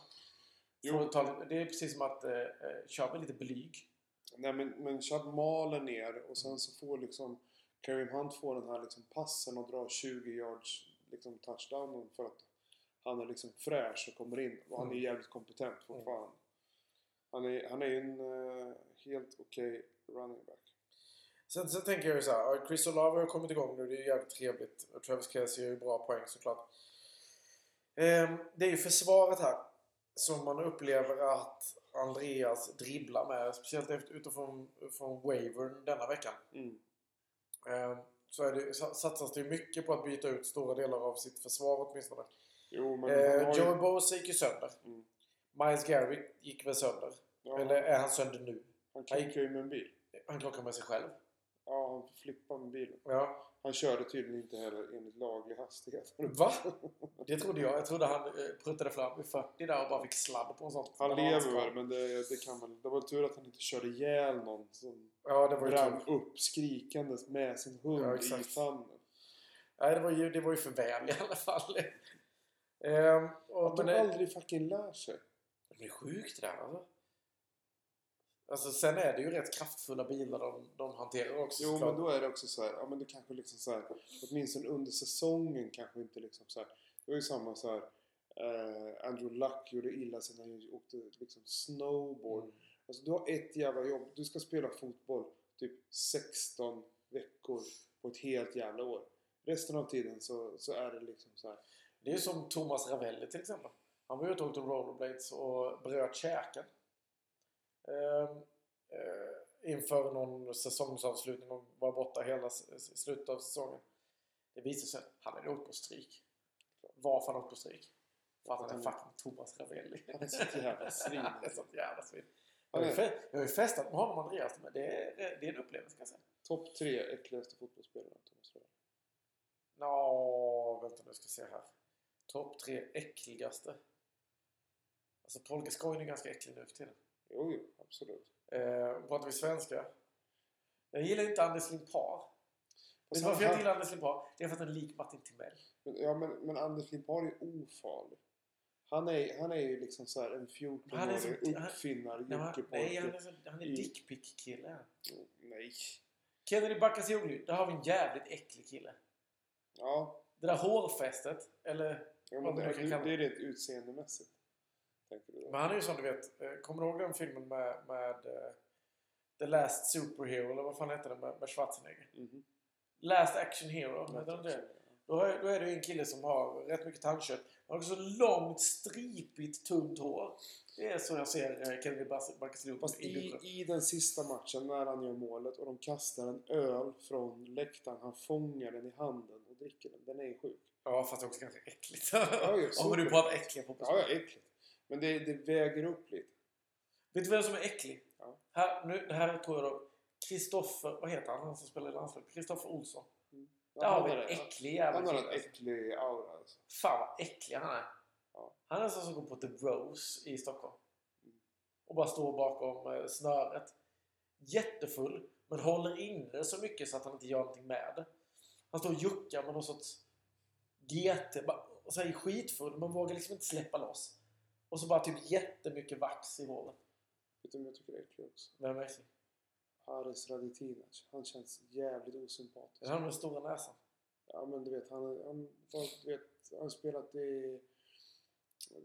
Jo. Det är precis som att eh, eh, Chubb är lite blyg. Nej men, men Chubb maler ner och sen så får liksom Kareem Hunt får den här liksom passen och drar 20 yards liksom touchdownen för att han är liksom fräsch och kommer in och han är Mm. jävligt kompetent fortfarande. Han är, han är en eh, helt okej running back. Sen, sen tänker jag ju så här. ja, Chris Olave har kommit igång nu. Det är ju jävligt trevligt. Och Travis Kelce gör ju bra poäng såklart. Ehm, det är ju försvaret här. som man upplever att Andreas dribblar med. Speciellt efter, utifrån från wavern denna veckan. Mm. Eh, så är det, sa- satsas det mycket på att byta ut stora delar av sitt försvar åtminstone. Jo, men Eh. Joey Bosa gick ju sönder. Mm. Miles Garrett gick väl sönder. Ja, Eller är han sönder nu? han krockade ju med en bil. Han krockar med sig själv. Ja, han flippade med bilen. Ja. Han körde tydligen inte heller enligt laglig hastighet. Va? Det trodde jag. Jag trodde han eh, pruttade fram i 40 där och bara fick sladd på en sån. Han lever men det, det kan väl... Det var tur att han inte körde ihjäl någon som Ja, det var brann tur. upp skrikandes med sin hund Ja, i famnen. Nej, det var ju, det var ju för väl i alla fall. Ehm, och, Att men de det, aldrig fucking lär sig. det är sjukt det där alltså. Alltså sen är det ju rätt kraftfulla bilar de, de hanterar också Jo, men då är det också så här, ja men det kanske liksom så här, åtminstone under säsongen kanske inte liksom så här. Det var ju samma så här, eh, Andrew Luck gjorde illa sig när han åkte liksom snowboard. Mm. Alltså du har ett jävla jobb, du ska spela fotboll typ 16 veckor på ett helt jävla år. Resten av tiden så, så är det liksom så här. Det är ju som Thomas Ravelli till exempel. Han var ute och åkte rollerblades och bröt käken. Ehm, eh, inför någon säsongsavslutning och var borta hela slutet av säsongen. Det visade sig att han hade åkt på stryk. Varför han åkt på stryk? För att han är fucking Thomas Ravelli. Han är så jävla svin. Han är så jävla svin. Jag har ju festat med honom och Andreas, men det är, det är en upplevelse kan jag säga. topp tre äckligaste fotbollsspelare. Thomas Röhl. Nå, vänta nu ska jag se här. Topp tre äckligaste. Alltså Gascoigne är ganska äcklig nu för tiden. Jo, jo, absolut. Eh, pratar vi svenska. Jag gillar inte Anders Limpar. Vet du varför jag inte gillar Anders Limpar? Det är för att han är lik Martin Timell. Men, ja, men, men Anders Limpar är ofarlig. Han är, han är ju liksom så här en Men han är så- 14-årig han- uppfinnar Nej, han, är, så, han är I- dickpick-kille. Mm, Nej. Kennedy Bakasioglu, där har vi en jävligt äcklig kille. Ja, Det där hårfästet, eller... ja Vad man det, det, kalla det är rent utseendemässigt. Tänker du? Men han är ju som du vet, eh, kommer du ihåg den filmen med, med eh, The Last Superhero, eller vad fan heter den med, med Schwarzenegger? Mhm. Last Action Hero, heter den det? Då är, då är det ju en kille som har rätt mycket tandkött. Han har också långt, stripigt, tunt hår. Det är så jag ser eh, Kennedy Bakasioglu Fast i i, den sista matchen när han gör målet och de kastar en öl från läktaren. Han fångar den i handen och dricker den. Den är ju sjuk. Ja, fast det är också ganska äckligt. ja, Om du pratar äckliga Ja, fotbollsspelare. ja, äckligt. Men det, det väger upp lite. Vet du vem som är äcklig? Ja. Här, nu, det här tror jag då. Kristoffer, vad heter han, han som spelar i landslaget? Kristoffer Olsson. Ja, Där har vi en äcklig jävla Han har en alltså. äcklig aura alltså. Fan vad äcklig han är. Ja. Han är sån som går på The Rose i Stockholm. Mm. Och bara står bakom eh, snöret. Jättefull, men håller inne så mycket så att han inte gör någonting med det. Han står och juckar med någon sorts GT. bara- Och så är skitfull, men vågar liksom inte släppa loss. Och så bara typ jättemycket vax i håret. Vet du vem jag tycker är äcklig också? Vem är äcklig? Haris Radetinac. Han känns jävligt osympatisk. Är det han med stora näsan? Ja men du vet, han, han, du vet, han har spelat i...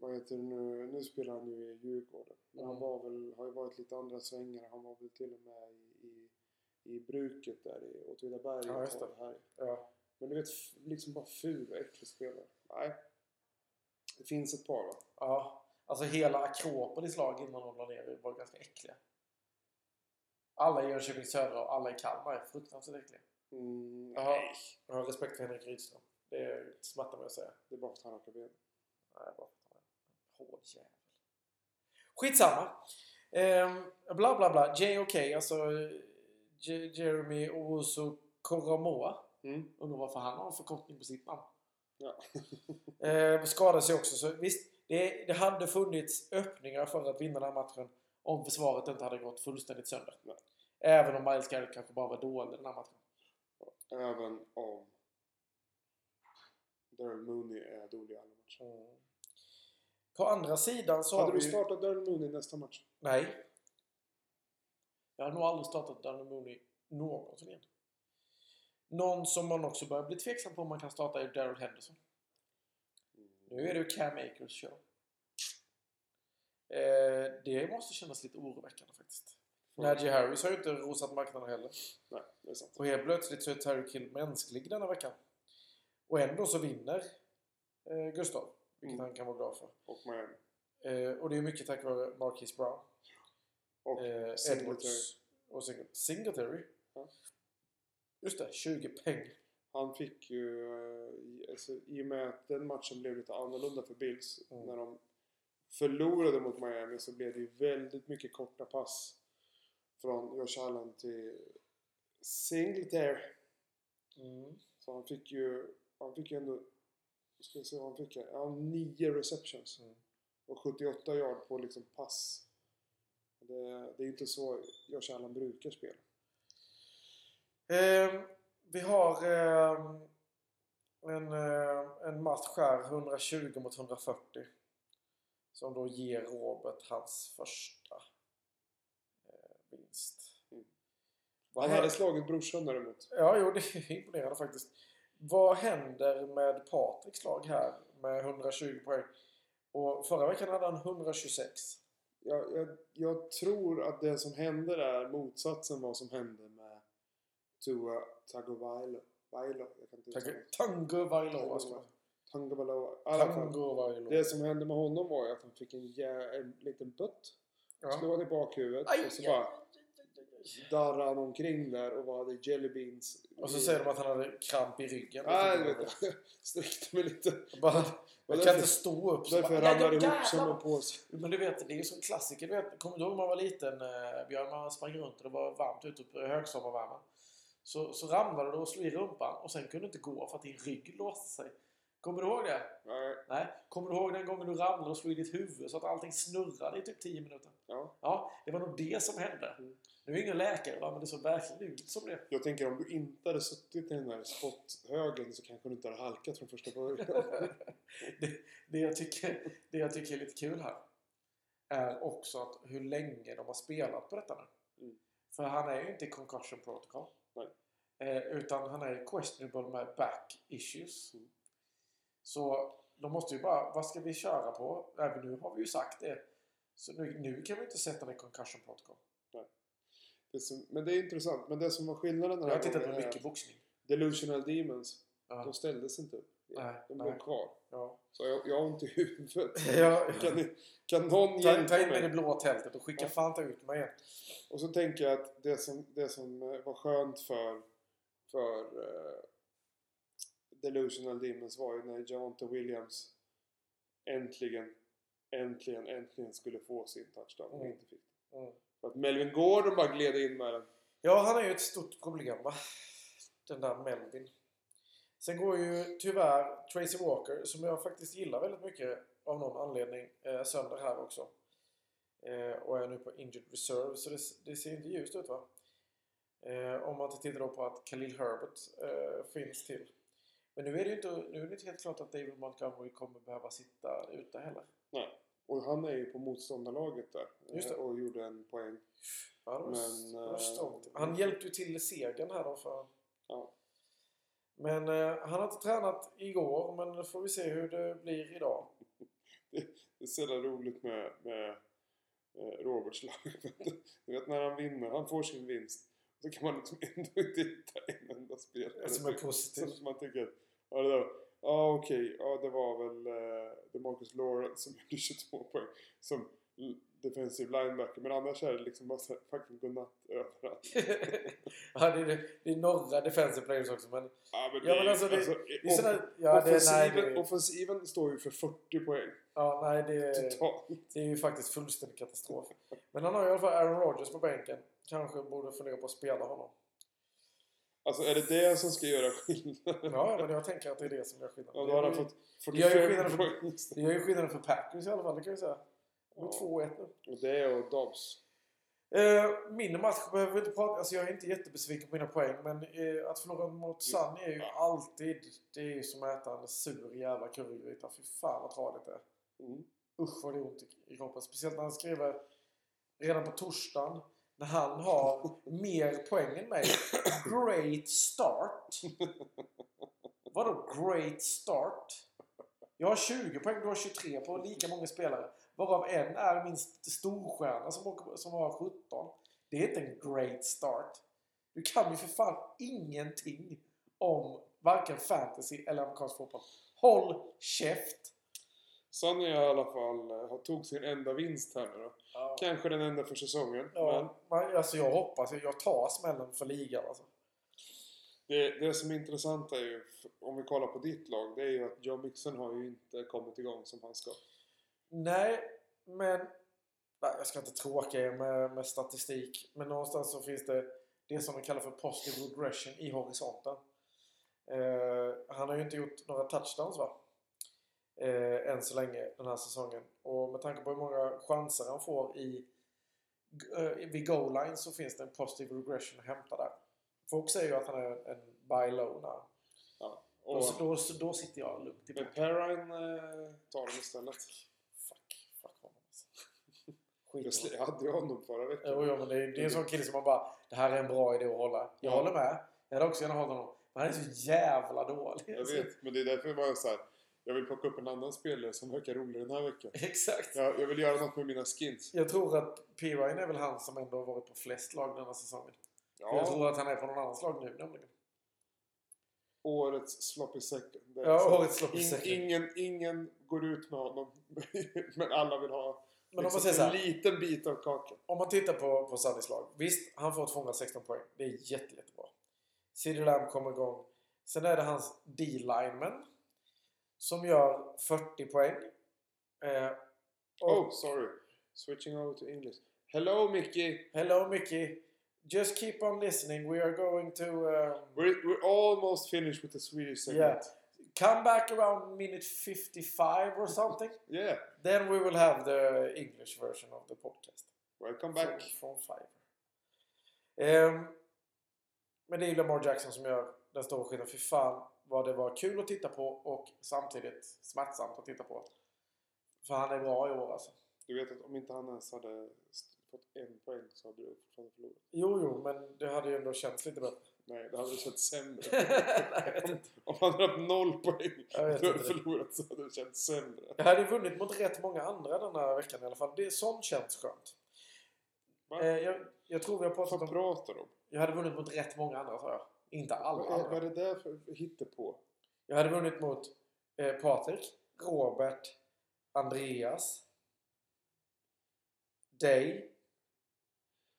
Vad heter det nu? Nu spelar han ju i Djurgården. Men han Mm. var väl, har ju varit lite andra svängar. Han var väl till och med i, i, i bruket där i Åtvidaberg. Ja, just det. Här. Ja. Men du vet, liksom bara ful och äcklig spelare. Nej. Det finns ett par va? Ja. Alltså hela Akropolis lag innan de la ner var ganska äckliga. Alla i Jönköping Södra och alla i Kalmar är fruktansvärt äckliga. Mm, Jaha. nej. Jag har respekt för Henrik Rydström. Det smärtar mig att säga. Det är bara för att han rakar ben. Nej, bara för att han är hård jävel. Skitsamma. Ehm, bla bla bla. JOK, alltså J- Jeremy Owusu Koromoa. Mm. Undrar varför han har en förkortning på sitt namn. Ja. Eh, skadade sig också. Så visst, det, det hade funnits öppningar för att vinna den här matchen om försvaret inte hade gått fullständigt sönder. Nej. Även om Miles Garrett kanske bara var dålig den här matchen. Även om Daryl Mooney är dålig i alla matcher. På andra sidan så har Hade vi du ju- startat Daryl Mooney nästa match? Nej. Jag har nog aldrig startat Danny Mooney någonsin igen. Någon som man också börjar bli tveksam på om man kan starta är Daryl Henderson. Nu är det ju Cam Akers show. Eh, det måste kännas lite oroväckande faktiskt. Najee Harris har ju inte rosat marknaden heller. Nej, det är sant. Och helt plötsligt så är Terry Kill mänsklig denna veckan. Och ändå så vinner eh, Gustav. Vilket Mm. han kan vara glad för. Och. Eh, och det är mycket tack vare Marquis Brown. Och Eh, Singletary. Edwards och Singletary. Ja. Just det, 20 peng. Han fick ju, eh, i- alltså, i och med att den matchen blev lite annorlunda för Bills, Mm. när de förlorade mot Miami så blev det ju väldigt mycket korta pass från Josh Allen till Singletary. Mm. Så han fick ju, han fick ju ändå, ska se vad han fick här, ja, 9 receptions Mm. och 78 yard på liksom pass. Det, det är inte så Josh Allen brukar spela. Ehm, vi har ehm, en, eh, en match här, 120 mot 140. Som då ger Robert hans första eh, vinst. Mm. Han hade slagit brorsan däremot. Ja, jo, det är imponerande faktiskt. Vad händer med Patriks lag här med 120 poäng? Och förra veckan hade han 126. Jag, jag, jag tror att det som händer är motsatsen vad som hände med Tua Tagovailoa. Vailo, jag kan inte uttala det. Jag som hände med honom var att han fick en, jä- en liten butt. Ja. Slog han i bakhuvudet Aj, och så bara darrade han omkring där och var hade jelly beans. Och så säger de att han hade kramp i ryggen. Nej, du vet jag. Sträckte mig lite. Bara, jag kan inte stå upp. Därför jag ramlade "Nej, ihop jävlar." som en påse. Men du vet, det är ju som klassiker. Du vet, kommer du ihåg när man var liten, eh, Björn? Man sprang runt och det var varmt ute på högsommarvärmen. Så, så ramlade du och slog i rumpan och sen kunde du inte gå för att din rygg låste sig. Kommer du ihåg det? Nej, Nej. Kommer du ihåg den gången du ramlade och slog i ditt huvud så att allting snurrade i typ 10 minuter? ja. Ja, det var nog det som hände. Mm. Nu är ingen läkare va, men det såg verkligen ut som det. Jag tänker om du inte hade suttit i den här spotthögen så kanske du inte hade halkat från första början. det, det, jag tycker, det jag tycker är lite kul här är också att hur länge de har spelat på detta nu. Mm. För han är ju inte i concussion protocol. Eh, utan han är questionable med back issues. Mm. Så de måste ju bara, vad ska vi köra på? Även nu har vi ju sagt det. Så nu, nu kan vi inte sätta i concussion protocol. Det som, men det är intressant. Men det som var skillnaden den Jag här har tittat på mycket boxning. Delusional Demons, Ja. de ställdes inte upp. Nej, de nej. kvar. Ja. Så jag, jag har ont i huvudet. Ja. Kan, ni, kan någon Ta, hjälpa ta in mig i det mig? blå tältet och skicka Ja. fan inte ut mig igen. Och så tänker jag att det som, det som eh, var skönt för, för uh, Delusional Demons var ju när Javonte Williams äntligen, äntligen, äntligen skulle få sin touchdown Mm. inte fick. Mm. För att Melvin Gordon bara gled in med den. Ja, han är ju ett stort problem va? Den där Melvin. Sen går ju tyvärr Tracy Walker, som jag faktiskt gillar väldigt mycket av någon anledning, eh, sönder här också. Eh, och är nu på injured reserve, så det, det ser inte ljust ut va? Eh, om man inte tittar då på att Khalil Herbert eh, finns till. Men nu är det ju inte, nu är det inte helt klart att David Montgomery kommer behöva sitta ute heller. Och han är ju på motståndarlaget där. Eh, Och gjorde en poäng. Ja, det var, Men, det var eh. Han hjälpte ju till segern här då för... Ja. Men eh, han har inte tränat igår, men får vi se hur det blir idag. Det är så roligt med, med eh, Roberts lag. du vet när han vinner, han får sin vinst. Så kan man liksom ändå inte hitta en enda spelare Som är positiv. som man tycker ja det där, ja okej, ja det var väl uh, DeMarcus Lawrence som gjorde 22 poäng som defensive linebacker. Men annars är det liksom bara fucking godnatt överallt. ja, det, är, det är några defensive players också, men... Ja men, Ja, men alltså, det- Det är sådär, ja, det, nej, offensiven, det, offensiven står ju för 40 poäng ja, nej, det, totalt. det är ju faktiskt fullständig katastrof. Men han har ju i alla fall Aaron Rodgers på bänken. Kanske borde fundera på att spela honom. Alltså är det det som ska göra skillnad? Ja, men jag tänker att det är det som gör skillnad. Ja, Det då har han fått det gör ju 45 skillnad för- poäng. Det gör ju skillnaden för Packers i alla fall, det kan jag säga. Är Ja. 2-1 nu. Och det och Dobbs. Eh, min match behöver vi inte prata Alltså jag är inte jättebesviken på mina poäng. Men eh, att förlora mot Sun är ju alltid... Det är ju som att äta en sur jävla currygryta. Fy fan vad tradigt det är. Mm. Usch vad det är ont i kroppen. Speciellt när han skriver redan på torsdagen. När han har mer poäng än mig. Great start. Vadå great start? Jag har 20 poäng, du har 23 på lika många spelare. Varav en är min st- storstjärna som, åker- som har 17. Det är inte en great start. Du kan ju för fan ingenting om varken fantasy eller amerikansk fotboll. Håll käft! Sonny i alla fall eh, tog sin enda vinst här nu då. Ja. Kanske den enda för säsongen. Men Ja, men, alltså jag hoppas, jag tar smällen för ligan alltså det, det som är intressant är ju, om vi kollar på ditt lag, det är ju att Joe Mixon har ju inte kommit igång som han ska. Nej, men... Nej, jag ska inte tråka er med, med statistik. Men någonstans så finns det det som de kallar för positive regression i horisonten. Eh, han har ju inte gjort några touchdowns va? Eh, än så länge den här säsongen. Och med tanke på hur många chanser han får i eh, vid goal line så finns det en positive regression att hämta där. Folk säger ju att han är en buy low now. Ja. Då, Och, då, då sitter jag lugnt i men. Perrine eh, tar dem istället. Fuck, fuck honom alltså. Skit jag hade ju honom förra veckan. Jo, jo, men det är, det är en sån kille som man bara Det här är en bra idé att hålla. Jag Ja. håller med. Jag hade också gärna hållit honom. Men han är så jävla dålig. Jag vet, men det är därför jag bara så här. Jag vill plocka upp en annan spelare som verkar rolig den här veckan. Exakt. Jag, jag vill göra något med mina skins. Jag tror att P. Ryan är väl han som ändå har varit på flest lag den här säsongen. För Jag Ja, tror att han är på någon annans lag nu nämligen. årets sloppy second. Ja, årets sloppy In, second. ingen, ingen går ut med honom. men alla vill ha Men om man liksom säger så en här, liten bit av kakan. Om man tittar på, på Sunnys lag. Visst, han får 216 poäng. Det är jätte, jättebra. CeeDee Lamb kommer igång. Sen är det hans D-lineman. Som gör 40 poäng. Eh, Oh, sorry. Switching over to English. Hello Mickey! Hello Mickey. Just keep on listening. We are going to um, We're, we're almost finished with the Swedish segment. yeah, come back around minute 55 or something. Yeah. Then we will have the English version of the podcast. Welcome back. Från, från Fiverr. Ehm, men det är Lamar Jackson som gör den stora skillnaden. Fy fan vad det var kul att titta på och samtidigt smärtsamt att titta på. För han är bra i år alltså. Du vet att om inte han ens hade fått en poäng så hade du fortfarande förlorat. Jo, jo, men det hade ju ändå känts lite bättre. Nej, det hade känts sämre. Om han hade haft noll poäng och du hade förlorat så hade det känts sämre. Jag hade ju vunnit mot rätt många andra den här veckan i alla fall. Det, sånt känns skönt. Eh, jag, jag tror vi har pratat Vad om... pratar du om? Jag hade vunnit mot rätt många andra sa jag. Inte alla Vad är, vad är det där för hittepå? Jag hade vunnit mot eh, Patrik, Robert, Andreas, dig,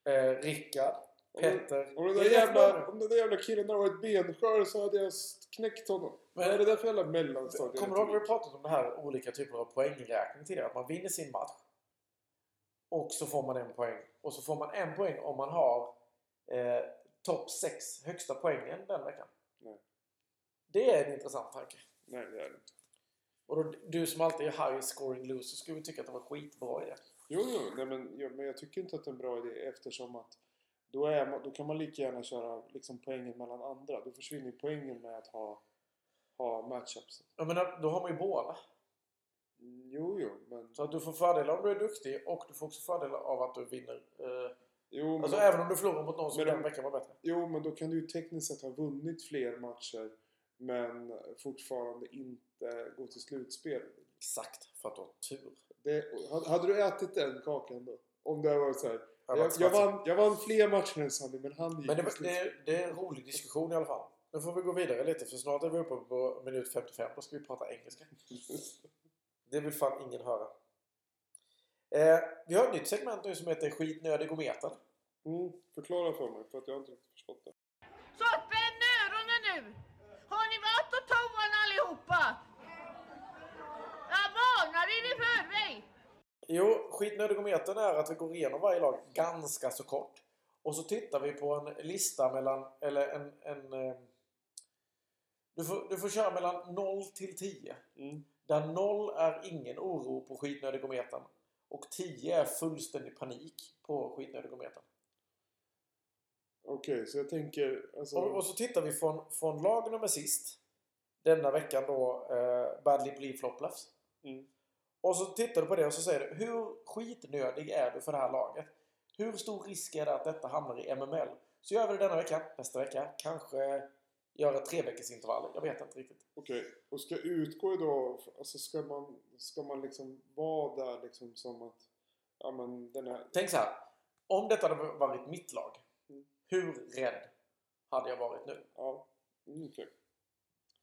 eh, Rickard, Petter. Om den, där jävla, om den där jävla killen hade varit benskör så hade jag knäckt honom. Men- vad är det där för jävla mellanstadie? Kommer du ihåg att vi pratat om det här olika typer av poängräkning tidigare? Att man vinner sin match och så får man en poäng. Och så får man en poäng om man har eh, topp 6 högsta poängen den veckan. Nej. Det är en intressant tanke. Nej, det är det inte. Och då, du som alltid är high scoring loser skulle tycka att det var skitbra idé. Jo, jo, nej, men, ja, men jag tycker inte att det är en bra idé eftersom att då, är, man- då kan man lika gärna köra liksom poängen mellan andra. Då försvinner poängen med att ha, ha matchups. Jag menar, då har man ju båda. Mm, Jo, jo, men... Så att du får fördelar om du är duktig och du får också fördelar av att du vinner. Eh, Jo, men, alltså även om du förlorar mot någon som Men den om- veckan var bättre. jo, men då kan du ju tekniskt sett ha vunnit fler matcher men fortfarande inte gå till slutspel. Exakt, för att du har tur. Det, hade du ätit den kakan då? Om det var så här. Jag Jag, var jag, vann, jag vann fler matcher än Sandy men han gick Men det, det, det är en rolig diskussion i alla fall. Nu får vi gå vidare lite för snart är vi uppe på minut 55. Då ska vi prata engelska. Det vill fan ingen höra. Eh, vi har ett nytt segment nu som heter Skitnödigometern. Mm, förklara för mig för att jag har inte riktigt förstått det. Så spänn öronen nu! Har ni varit på toan allihopa? Jag varnar er i förväg! Jo, Skitnödigometern är att vi går igenom varje lag ganska så kort. Och så tittar vi på en lista mellan, eller en... en eh, du, får, du får köra mellan 0 till 10. Mm. Där 0 är ingen oro på skitnödigometern. Och 10 är fullständig panik på skitnödigometern. Okej, så jag tänker... Alltså, Och, och så tittar vi från, från lag nummer sist. Denna veckan då eh, Badly Blee Flopless. mm, Och så tittar du på det och så säger du hur skitnödig är du för det här laget? Hur stor risk är det att detta hamnar i MML? Så gör vi det denna vecka. Nästa vecka kanske gör ett tre veckors intervall. Jag vet inte riktigt. Okej, och ska utgå då... Alltså ska man, ska man liksom vara där liksom som att... Ja men den här... Tänk så här. Om detta hade varit mitt lag. Mm. Hur rädd hade jag varit nu? Ja, mm, okej.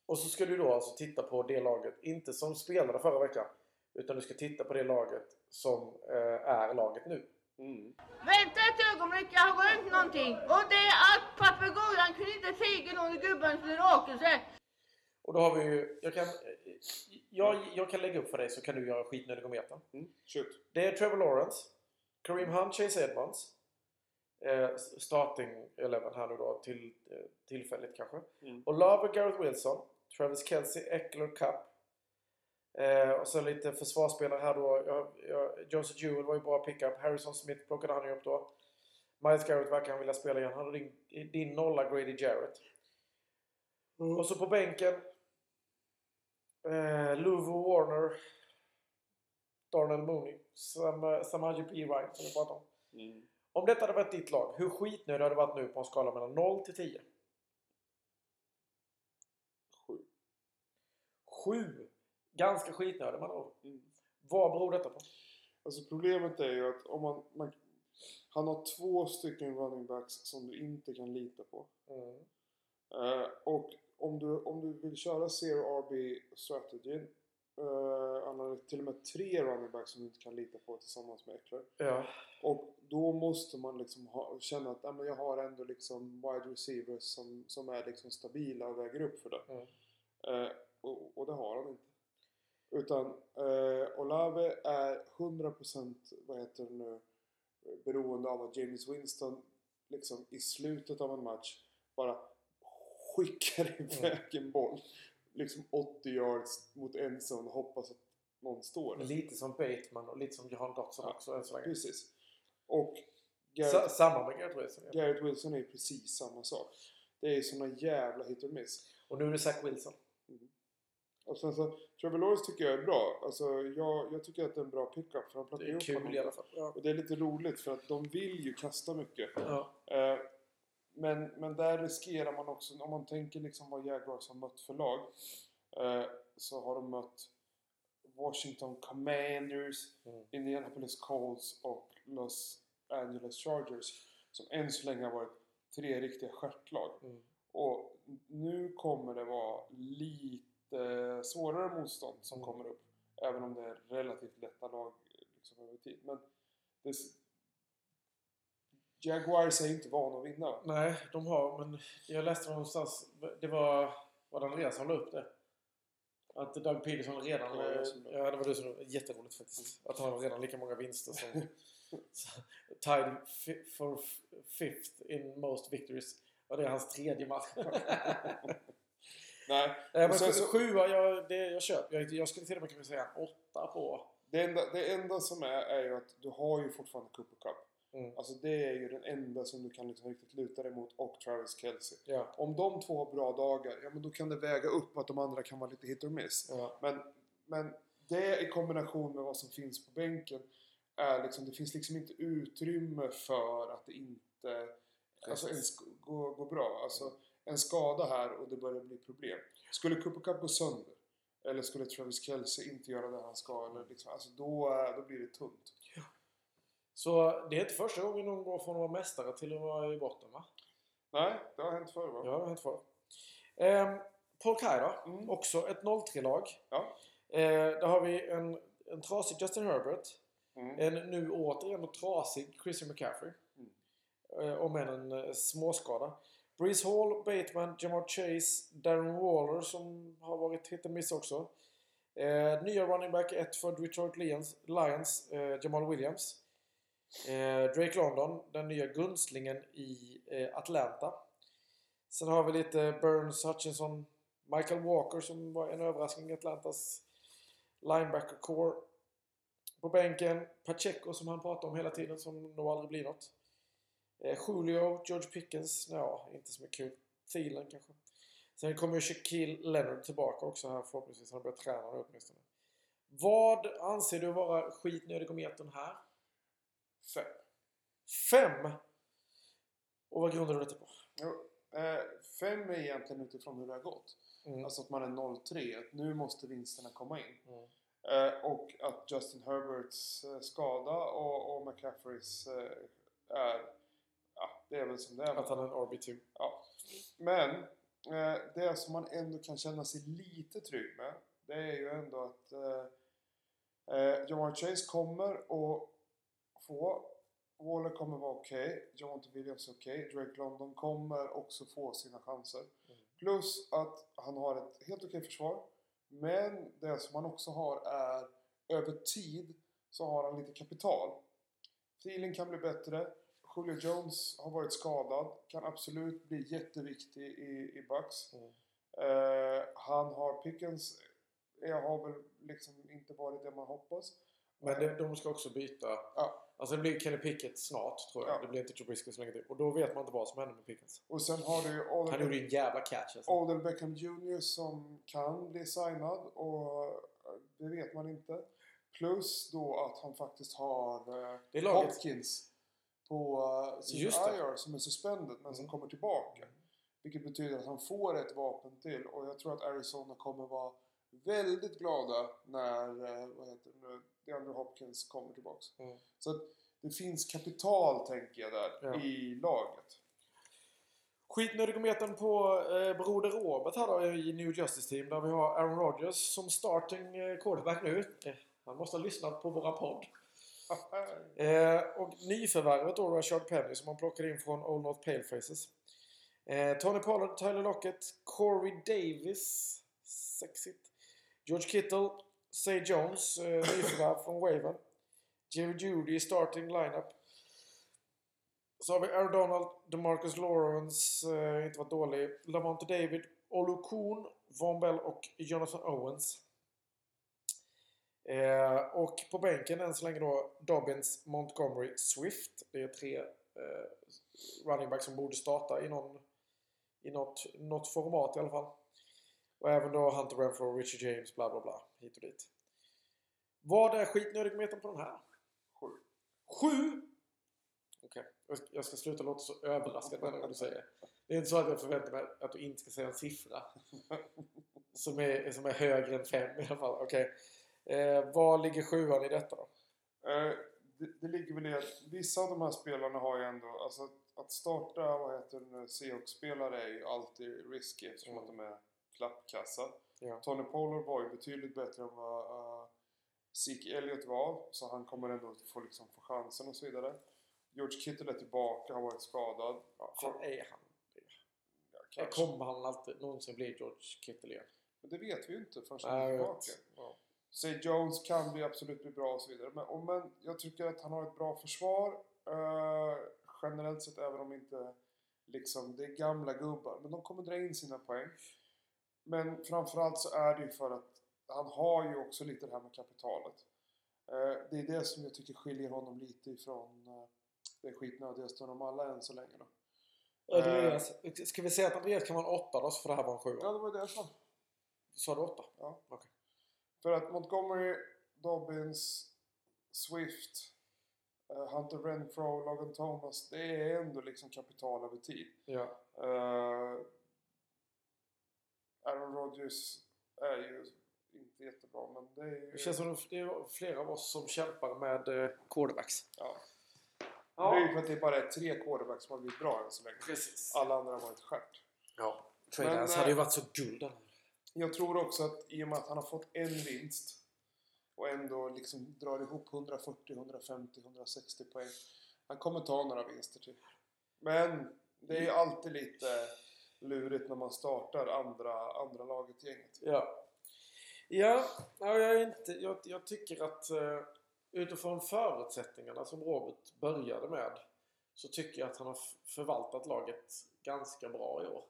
Och så ska du då alltså titta på det laget, inte som spelade förra veckan, Utan du ska titta på det laget som eh, är laget nu. Mm. Vänta ett ögonblick, jag har glömt någonting. Och det är att papegojan kunde inte tiga under gubbens rakelse. Och då har vi ju... Jag kan, jag, jag kan lägga upp för dig så kan du göra skitnödigometern. Mm. Shoot. Det är Trevor Lawrence, Kareem Hunt, Chase Edmonds. Eh, starting 11 här nu då till, eh, tillfälligt kanske. Mm. Och Love Garrett Wilson, Travis Kelce, Eckler, Cup. Eh, och så lite försvarsspelare här då. Jag, jag, Joseph Jewell var ju bra pickup. Harrison Smith plockade han ju upp då. Miles Garrett verkar han vilja spela igen. Han har din, din nolla Grady Jarrett. Och så på bänken. Eh, Luvo Warner. Darnell Mooney. Sam, Samaji P. Ryan som vi pratade om. Mm. Om detta hade varit ditt lag, hur skitnödig hade det varit nu på en skala mellan 0 till 10? Sju. 7! Ganska skitnödig man då. Mm. Vad beror detta på? Alltså problemet är ju att om man, man... Han har två stycken running backs som du inte kan lita på. Mm. Eh, och om du, om du vill köra zero RB strategin eh, han har till och med tre running backs som du inte kan lita på tillsammans med Eckler. Ja. Och då måste man liksom ha, känna att men jag har ändå liksom wide receivers som, som är liksom stabila och väger upp för det. Mm. Eh, och, och det har han inte. Utan eh, Olave är 100% vad heter det nu, beroende av att James Winston liksom i slutet av en match bara skickar iväg en boll. Liksom 80 yards mot en och hoppas att någon står där. Lite som Bateman och lite som Johan Dotson Ja, också än så länge. Precis. Och Garrett, Samma med Garrett Wilson. Ja. Garrett Wilson är precis samma sak. Det är såna jävla hit och miss. Och nu är det Zach Wilson. Och sen så, Trevor Lawrence tycker jag är bra. Alltså jag, jag tycker att det är en bra pickup för han plockar Det är kul i alla fall. Ja. Och det är lite roligt för att de vill ju kasta mycket. Ja. Eh, men, men där riskerar man också, om man tänker liksom vad Jaguars har mött för lag. Eh, så har de mött Washington Commanders, Mm. Indianapolis Colts och Los Angeles Chargers. Som än så länge har varit tre riktiga stjärtlag. Mm. Och nu kommer det vara lite svårare motstånd som Mm. kommer upp. Även om det är relativt lätta lag liksom, över tid. Men det, Jaguars är inte vana att vinna. Nej, de har, men jag läste någonstans, det var, var det Andreas som la upp det? Att Doug Peterson redan, Ja, eh, ja det var du som jätteroligt faktiskt. Att han har redan lika många vinster som tied for fifth in most victories. Och det är hans tredje match. Nej, Nej, men Och sen så- sjua, jag, det, jag köper. Jag, jag skulle till och med kunna säga en åtta på. det enda, det enda som är, är ju att du har ju fortfarande Cooper Cup. Mm. Alltså det är ju den enda som du kan liksom riktigt luta dig mot och Travis Kelce. Ja. Om de två har bra dagar, ja men då kan det väga upp att de andra kan vara lite hit or miss. ja. Men, men det i kombination med vad som finns på bänken är liksom, det finns liksom inte utrymme för att det inte alltså, ens går, går bra. Alltså, en skada här och det börjar bli problem. Skulle Cooper gå sönder eller skulle Travis Kelce inte göra det han ska, eller liksom, alltså, då, är- då blir det tunt. Så det är inte första gången någon går från att vara mästare till att vara i botten va? Nej, det har hänt förr va? Ja, det har hänt förr. Ehm, Paul Kai då? Mm. Också ett 0-3-lag. Ja. Eh, där har vi en, en trasig Justin Herbert. Mm. En nu återigen trasig Christian McCaffrey. Mm. Eh, om än en eh, småskada. Breeze Hall, Bateman, Jamar Chase, Darren Waller som har varit hit miss också. Eh, nya running back 1 för Detroit Lions, Lions eh, Jamal Williams. Eh, Drake London, den nya gunslingen i eh, Atlanta. Sen har vi lite Burns, Hutchinson, Michael Walker som var en överraskning i Atlantas linebacker core. På bänken Pacheco som han pratar om hela tiden som nog aldrig blir något. Eh, Julio, George Pickens, ja inte så mycket kul. Thielen kanske. Sen kommer ju Shaquille Leonard tillbaka också här förhoppningsvis. Han börjar träna nu åtminstone. Vad anser du vara skitnödigometern här? Fem. Fem! Och vad grundar du detta på? Jo, eh, fem är egentligen utifrån hur det har gått. Mm. Alltså att man är 0-3. Att nu måste vinsterna komma in. Mm. Eh, och att Justin Herberts eh, skada och, och McCaffreys eh, är... Det är väl som det är. Att han är en RB2. Ja. Men eh, det som man ändå kan känna sig lite trygg med det är ju ändå att eh, Eh, Jamar Chase kommer att få. Waller kommer vara okej. Javonte Williams är okej. Drake London kommer också få sina chanser. Mm. Plus att han har ett helt okej försvar. Men det som han också har är över tid så har han lite kapital. Thielen kan bli bättre. Julio Jones har varit skadad. Kan absolut bli jätteviktig i, i Bucks. Mm. Eh, han har Pickens. Jag har väl liksom inte varit det man hoppas. Men det, de ska också byta. Ja. Alltså det blir Kenny Pickett snart tror jag. Ja. Det blir inte Trubisky så länge till. Och då vet man inte vad som händer med Pickens. Och sen har du ju Han Odell, gjorde ju en jävla catch alltså. Odell Beckham Jr som kan bli signad och eh, det vet man inte. Plus då att han faktiskt har eh, Det är laget. Hopkins på sin. IR som är suspended men som Mm. kommer tillbaka. Vilket betyder att han får ett vapen till och jag tror att Arizona kommer vara väldigt glada när eh, vad heter det nu, DeAndre Hopkins kommer tillbaks. Mm. Så att det finns kapital tänker jag där Ja. i laget. Skitnödigometern på eh, Broder Robert här då i New Justice Team där vi har Aaron Rodgers som starting eh, quarterback nu. Eh, han måste ha lyssnat på våra podd. Eh, och nyförvärvet då Rashard Penny som man plockade in från Old North Palefaces. Eh, Tony Pollard, Tyler Lockett, Corey Davis. Sexigt. George Kittle, Say Jones, eh, nyförvärv från Waven. Jerry Judy i starting lineup. Så har vi Aaron Donald, DeMarcus Lawrence, eh, inte varit dålig. Lamonte David, Olukun, Von Bell och Jonathan Owens. Eh, och på bänken än så länge då Dobbins, Montgomery, Swift. Det är tre eh, running backs som borde starta i, någon, i något, något format i alla fall. Och även då Hunter Renfro, Richie James, bla bla bla. Hit och dit. Vad är skitnödigometern på den här? Sju. Sju? Okej. Jag ska- Jag ska sluta låta så överraskad varje gång du säger det. Är inte så att jag förväntar mig att du inte ska säga en siffra. Som är, som är högre än fem i alla fall. Okej. Eh, vad ligger sjuan i detta då? Eh, det, det ligger väl i att vissa av de här spelarna har ju ändå, alltså att, att starta, vad heter det Seahawks-spelare är ju alltid risky eftersom Mm. att de är klappkassa. Ja. Tony Pollard var ju betydligt bättre än vad uh, Zeke Elliott var, så han kommer ändå få, liksom, få chansen och så vidare. George Kittle är tillbaka, har varit skadad. Ja, fan är han? Ja. Kommer han alltid någonsin bli George Kittle igen? Men det vet vi ju inte förrän han är tillbaka. Ja. Say Jones kan bli absolut bli bra och så vidare. Men, och, men jag tycker att han har ett bra försvar. eh, generellt sett även om inte liksom, det är gamla gubbar. Men de kommer dra in sina poäng. Men framförallt så är det ju för att han har ju också lite det här med kapitalet. Eh, det är det som jag tycker skiljer honom lite ifrån uh, det skitnödigaste av dem alla än så länge då. Andreas, ska vi säga att Andreas kan vara en åtta då, så för det här var en sjua? Ja, det var det jag sa. Sa du åtta? Ja. Okej. För att Montgomery, Dobbins, Swift, eh, Hunter Renfro, Logan Thomas, det är ändå liksom kapital över tid. Ja. Eh, Aaron Rodgers är ju inte jättebra, men det är ju... Det känns som det är flera av oss som kämpar med eh, quarterbacks. ja. Det är ju för att det bara är tre quarterbacks som har blivit bra än så länge. precis. Alla andra har varit stjärt. Ja. Trey Men, Lance hade ju varit så guld den här. Jag tror också att i och med att han har fått en vinst och ändå liksom drar ihop 140, 150, 160 poäng. Han kommer ta några vinster till. Men det är ju alltid lite lurigt när man startar andra, andra laget i gänget. Ja. Ja, jag, är inte, jag, jag tycker att eh, utifrån förutsättningarna som Robert började med så tycker jag att han har förvaltat laget ganska bra i år.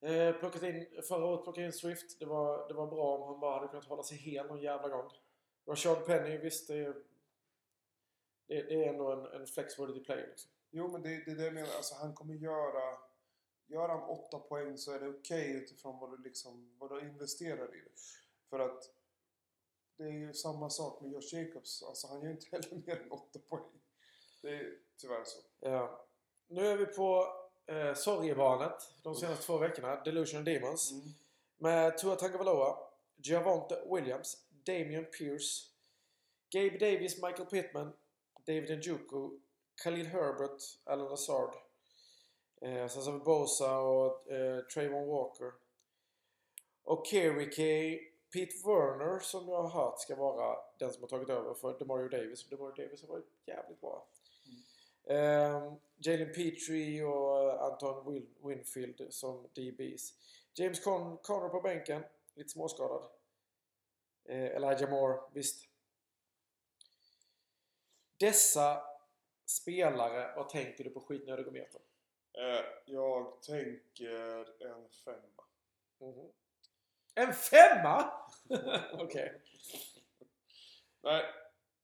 Eh, plockat in, förra året plockade in Swift. Det var, det var bra om han bara hade kunnat hålla sig hel någon jävla gång. Rashard Penny, visst det är, det, det är ändå en, en flexibility player liksom. Jo, men det, det är det jag menar. Alltså, han kommer göra... Gör han åtta poäng så är det okej utifrån vad du, liksom, vad du investerar i det. För att det är ju samma sak med Josh Jacobs. Alltså, han gör inte heller mer än åtta poäng. Det är tyvärr så. Ja. Nu är vi på eh, sorgebarnet de senaste två veckorna. Delusion Demons. Mm. Med Tua Tagovailoa, Javonte Williams, Damian Pierce, Gabe Davis, Michael Pittman, David Njoku, Khalil Herbert, Alan Lazard. Eh, sen så har vi Bosa och eh, Trayvon Walker. Och Kerry K, Pete Werner som jag har hört ska vara den som har tagit över för DeMario Davis. DeMario Davis har varit jävligt bra. Ehm, Jalen Petrie och Anton Wil- Winfield som DBs. James Con Conner på bänken. Lite småskadad. Eh, Elijah Moore, visst. Dessa spelare, vad tänker du på skitnödigometern? Eh, jag tänker en femma. Mhm. En femma? Okej. Nej.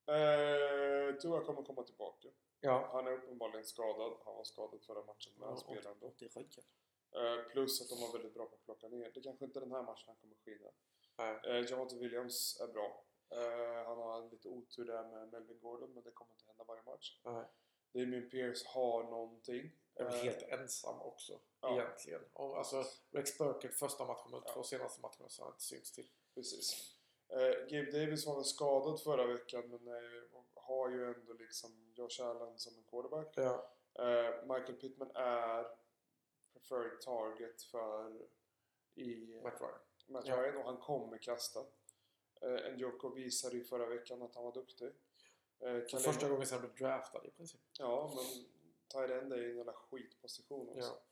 Eh, tror jag kommer komma tillbaka. Ja. Han är uppenbarligen skadad. Han var skadad förra matchen men han spelade ryggen. Eh, plus att de var väldigt bra på att plocka ner. Det kanske inte är den här matchen han kommer skina. Nej. Eh, Javonte Williams är bra. Eh, han har lite otur där med Melvin Gordon men det kommer inte hända varje match. Nej. Damien Pierce har någonting. Är väl Eh, helt ensam också, ja. egentligen. Och, alltså, Rex Burkett första matchen och Ja. två senaste matcherna så har han inte synts till. Precis. Eh, Gabe Davis var väl skadad förra veckan men eh, har ju ändå liksom Josh Allen som en quarterback. Ja. Eh, Michael Pittman är preferred target för i Matt Ryan. Matt Ja. Ryan och han kommer kasta. Eh, Njoko visade ju förra veckan att han var duktig. För Khalil- första gången sedan han blev draftad i princip. Ja, men tight end är ju en jävla skitposition också. Ja.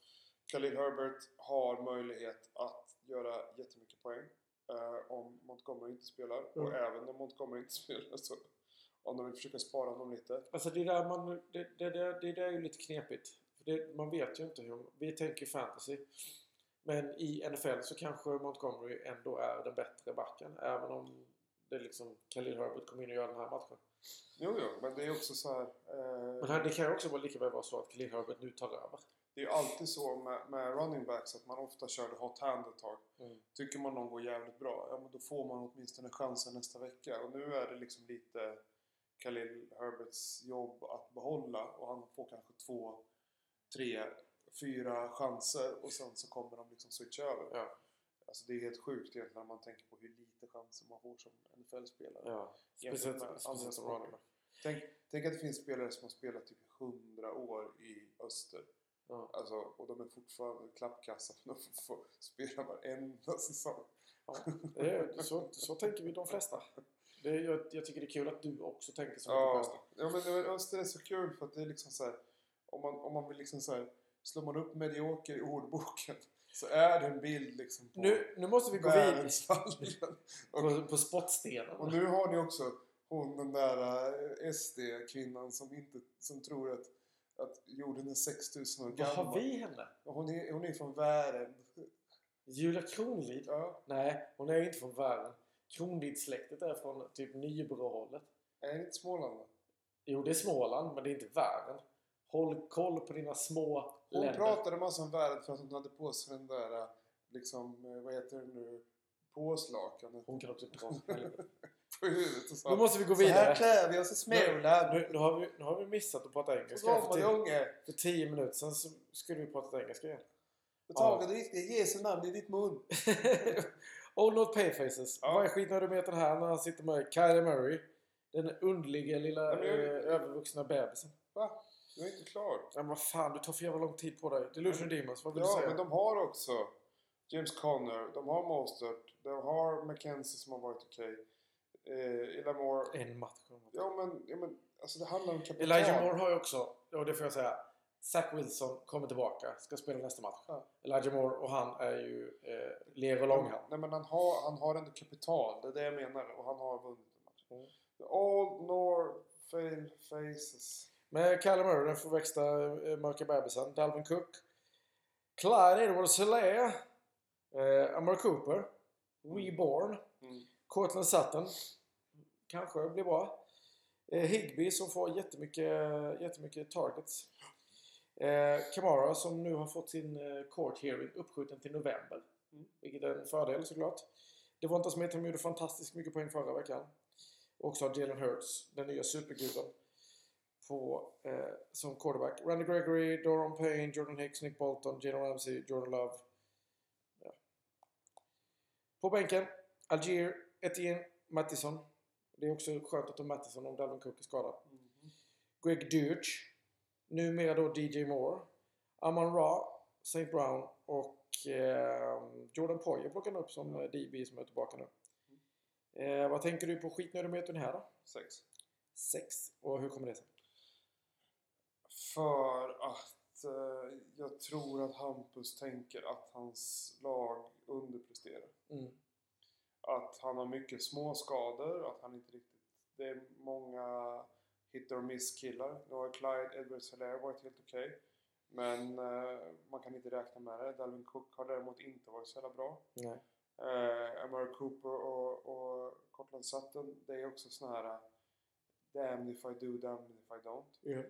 Khalil Herbert har möjlighet att göra jättemycket poäng eh, om Montgomery inte spelar. Och Mm. även om Montgomery inte spelar så om de vill försöka spara honom lite. Alltså det där, man, det, det, det, det där är ju lite knepigt. Det, man vet ju inte hur... Vi tänker fantasy. Men i NFL så kanske Montgomery ändå är den bättre backen. Även om det liksom Khalil Herbert kommer in och gör den här matchen. Jo, jo, men det är också så här. Eh, Men här, det kan ju också vara lika väl vara så att Khalil Herbert nu tar över. det är ju alltid så med, med running backs att man ofta körde hot hand ett tag. Mm. Tycker man någon går jävligt bra, ja men då får man åtminstone chansen nästa vecka. Och nu är det liksom lite Khalil Herberts jobb att behålla och han får kanske två, tre, fyra chanser och sen så kommer de liksom switcha över. Ja. Alltså det är helt sjukt egentligen när man tänker på hur lite chanser man får som NFL-spelare. Ja. Speciellt, speciellt som running. Tänk, tänk att det finns spelare som har spelat typ 100 år i öster. Ja. Alltså, och de är fortfarande klappkassa för de får, får spela varenda säsong. Ja, så, så tänker vi de flesta. Det jag, jag tycker det är kul att du också tänker så mycket på Ja, ja men Öster är så kul för att det är liksom så här, om man, om man vill liksom så här, slår man upp medioker i ordboken så är det en bild liksom på Nu, nu måste vi gå vidare på, på spottstenen. och nu har ni också hon den där eh, SD-kvinnan som inte, som tror att, att jorden är 6000 år Vad gammal. har vi henne? Hon är, hon är från världen. Julia Kronlid? Ja, Nej, hon är inte från världen. Kronlid-släktet är från typ Nybro-hållet. är det inte Småland va? Jo, det är Småland, men det är inte världen. Håll koll på dina små Hon länder. pratade massa om världen för att hon hade på sig den där, liksom, eh, vad heter det nu, påslakanet Hon kan också prata på huvudet och sa Nu måste vi gå Så här vidare. klär vi oss i Småland. Nu, nu, har vi, nu har vi missat att prata engelska. Så För tio, unge. för tio minuter sen så skulle vi prata engelska igen. Då vi ditt Jesu namn i ditt mun. Old Not Payfaces. Ja. Vad är skitnödigheten här när han sitter med Kylie Murray? Den underliga lilla Nej, men jag- eh, övervuxna bebisen. Va? Du är inte klar. Ja, men vad fan, du tar för jävla lång tid på dig. Delusion Demons, vad vill du Ja, säga? men de har också James Conner, de har Mostert, de har McKenzie som har varit okej. Eh, Ella Moore. En match. Ja men, ja, men alltså det handlar om kapital. Elijah Moore har ju också, och det får jag säga, Zach Wilson kommer tillbaka, ska spela nästa match. Ja. Elijah Moore och han är ju eh, ler och långhand. Nej men han har, han har ändå kapital, det är det jag menar. Och han har vunnit en match. Mm. All Nor fail faces. Med Kyler Murray, den förväxta eh, mörka bebisen. Dalvin Cook. Clyde edwards hilaire eh, Amar Cooper. Reborn. Mm. Cortland Sutton. Kanske blir bra. Eh, Higby som får jättemycket, jättemycket targets. Eh, Kamara som nu har fått sin eh, court hearing uppskjuten till november. Mm. Vilket är en fördel såklart. Devonta Smith som gjorde fantastiskt mycket poäng förra veckan. Och också har Jalen Hurts, den nya superguden, på, eh, som quarterback. Randy Gregory, Doron Payne, Jordan Hicks, Nick Bolton, Jalen Ramsey, Jordan Love. Ja. På bänken, Algier, Etienne, Mattison. Det är också skönt att ha Mattison om Dalvin Cook är skadad. Mhm. Greg Dutch. Numera då DJ Moore. Amon Ra, St. Brown och eh, Jordan Poyer plockar han upp som eh, DB som är tillbaka nu. Eh, vad tänker du på skitnödigheten här då? Sex. 6. Och hur kommer det sig? För att eh, jag tror att Hampus tänker att hans lag underpresterar. Mm. Att han har mycket små skador, att han inte riktigt... Det är många hit or miss killar. Nu har Clyde edwards helaire varit helt okej. Men eh, man kan inte räkna med det. Dalvin Cook har däremot inte varit så jävla bra. Nej. Eh, Cooper och, och Cortland Sutton, det är också såna här uh, damned if I do, damned if I don't. Ja.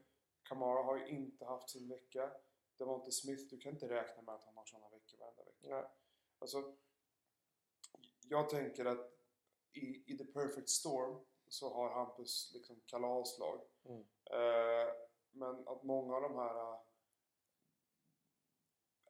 Kamara har ju inte haft sin vecka. Devonte Smith, du kan inte räkna med att han har såna veckor varenda vecka. Nej. Alltså, jag tänker att i, i the perfect storm så har Hampus liksom kalaslag. Mm. Eh, men att många av de här eh,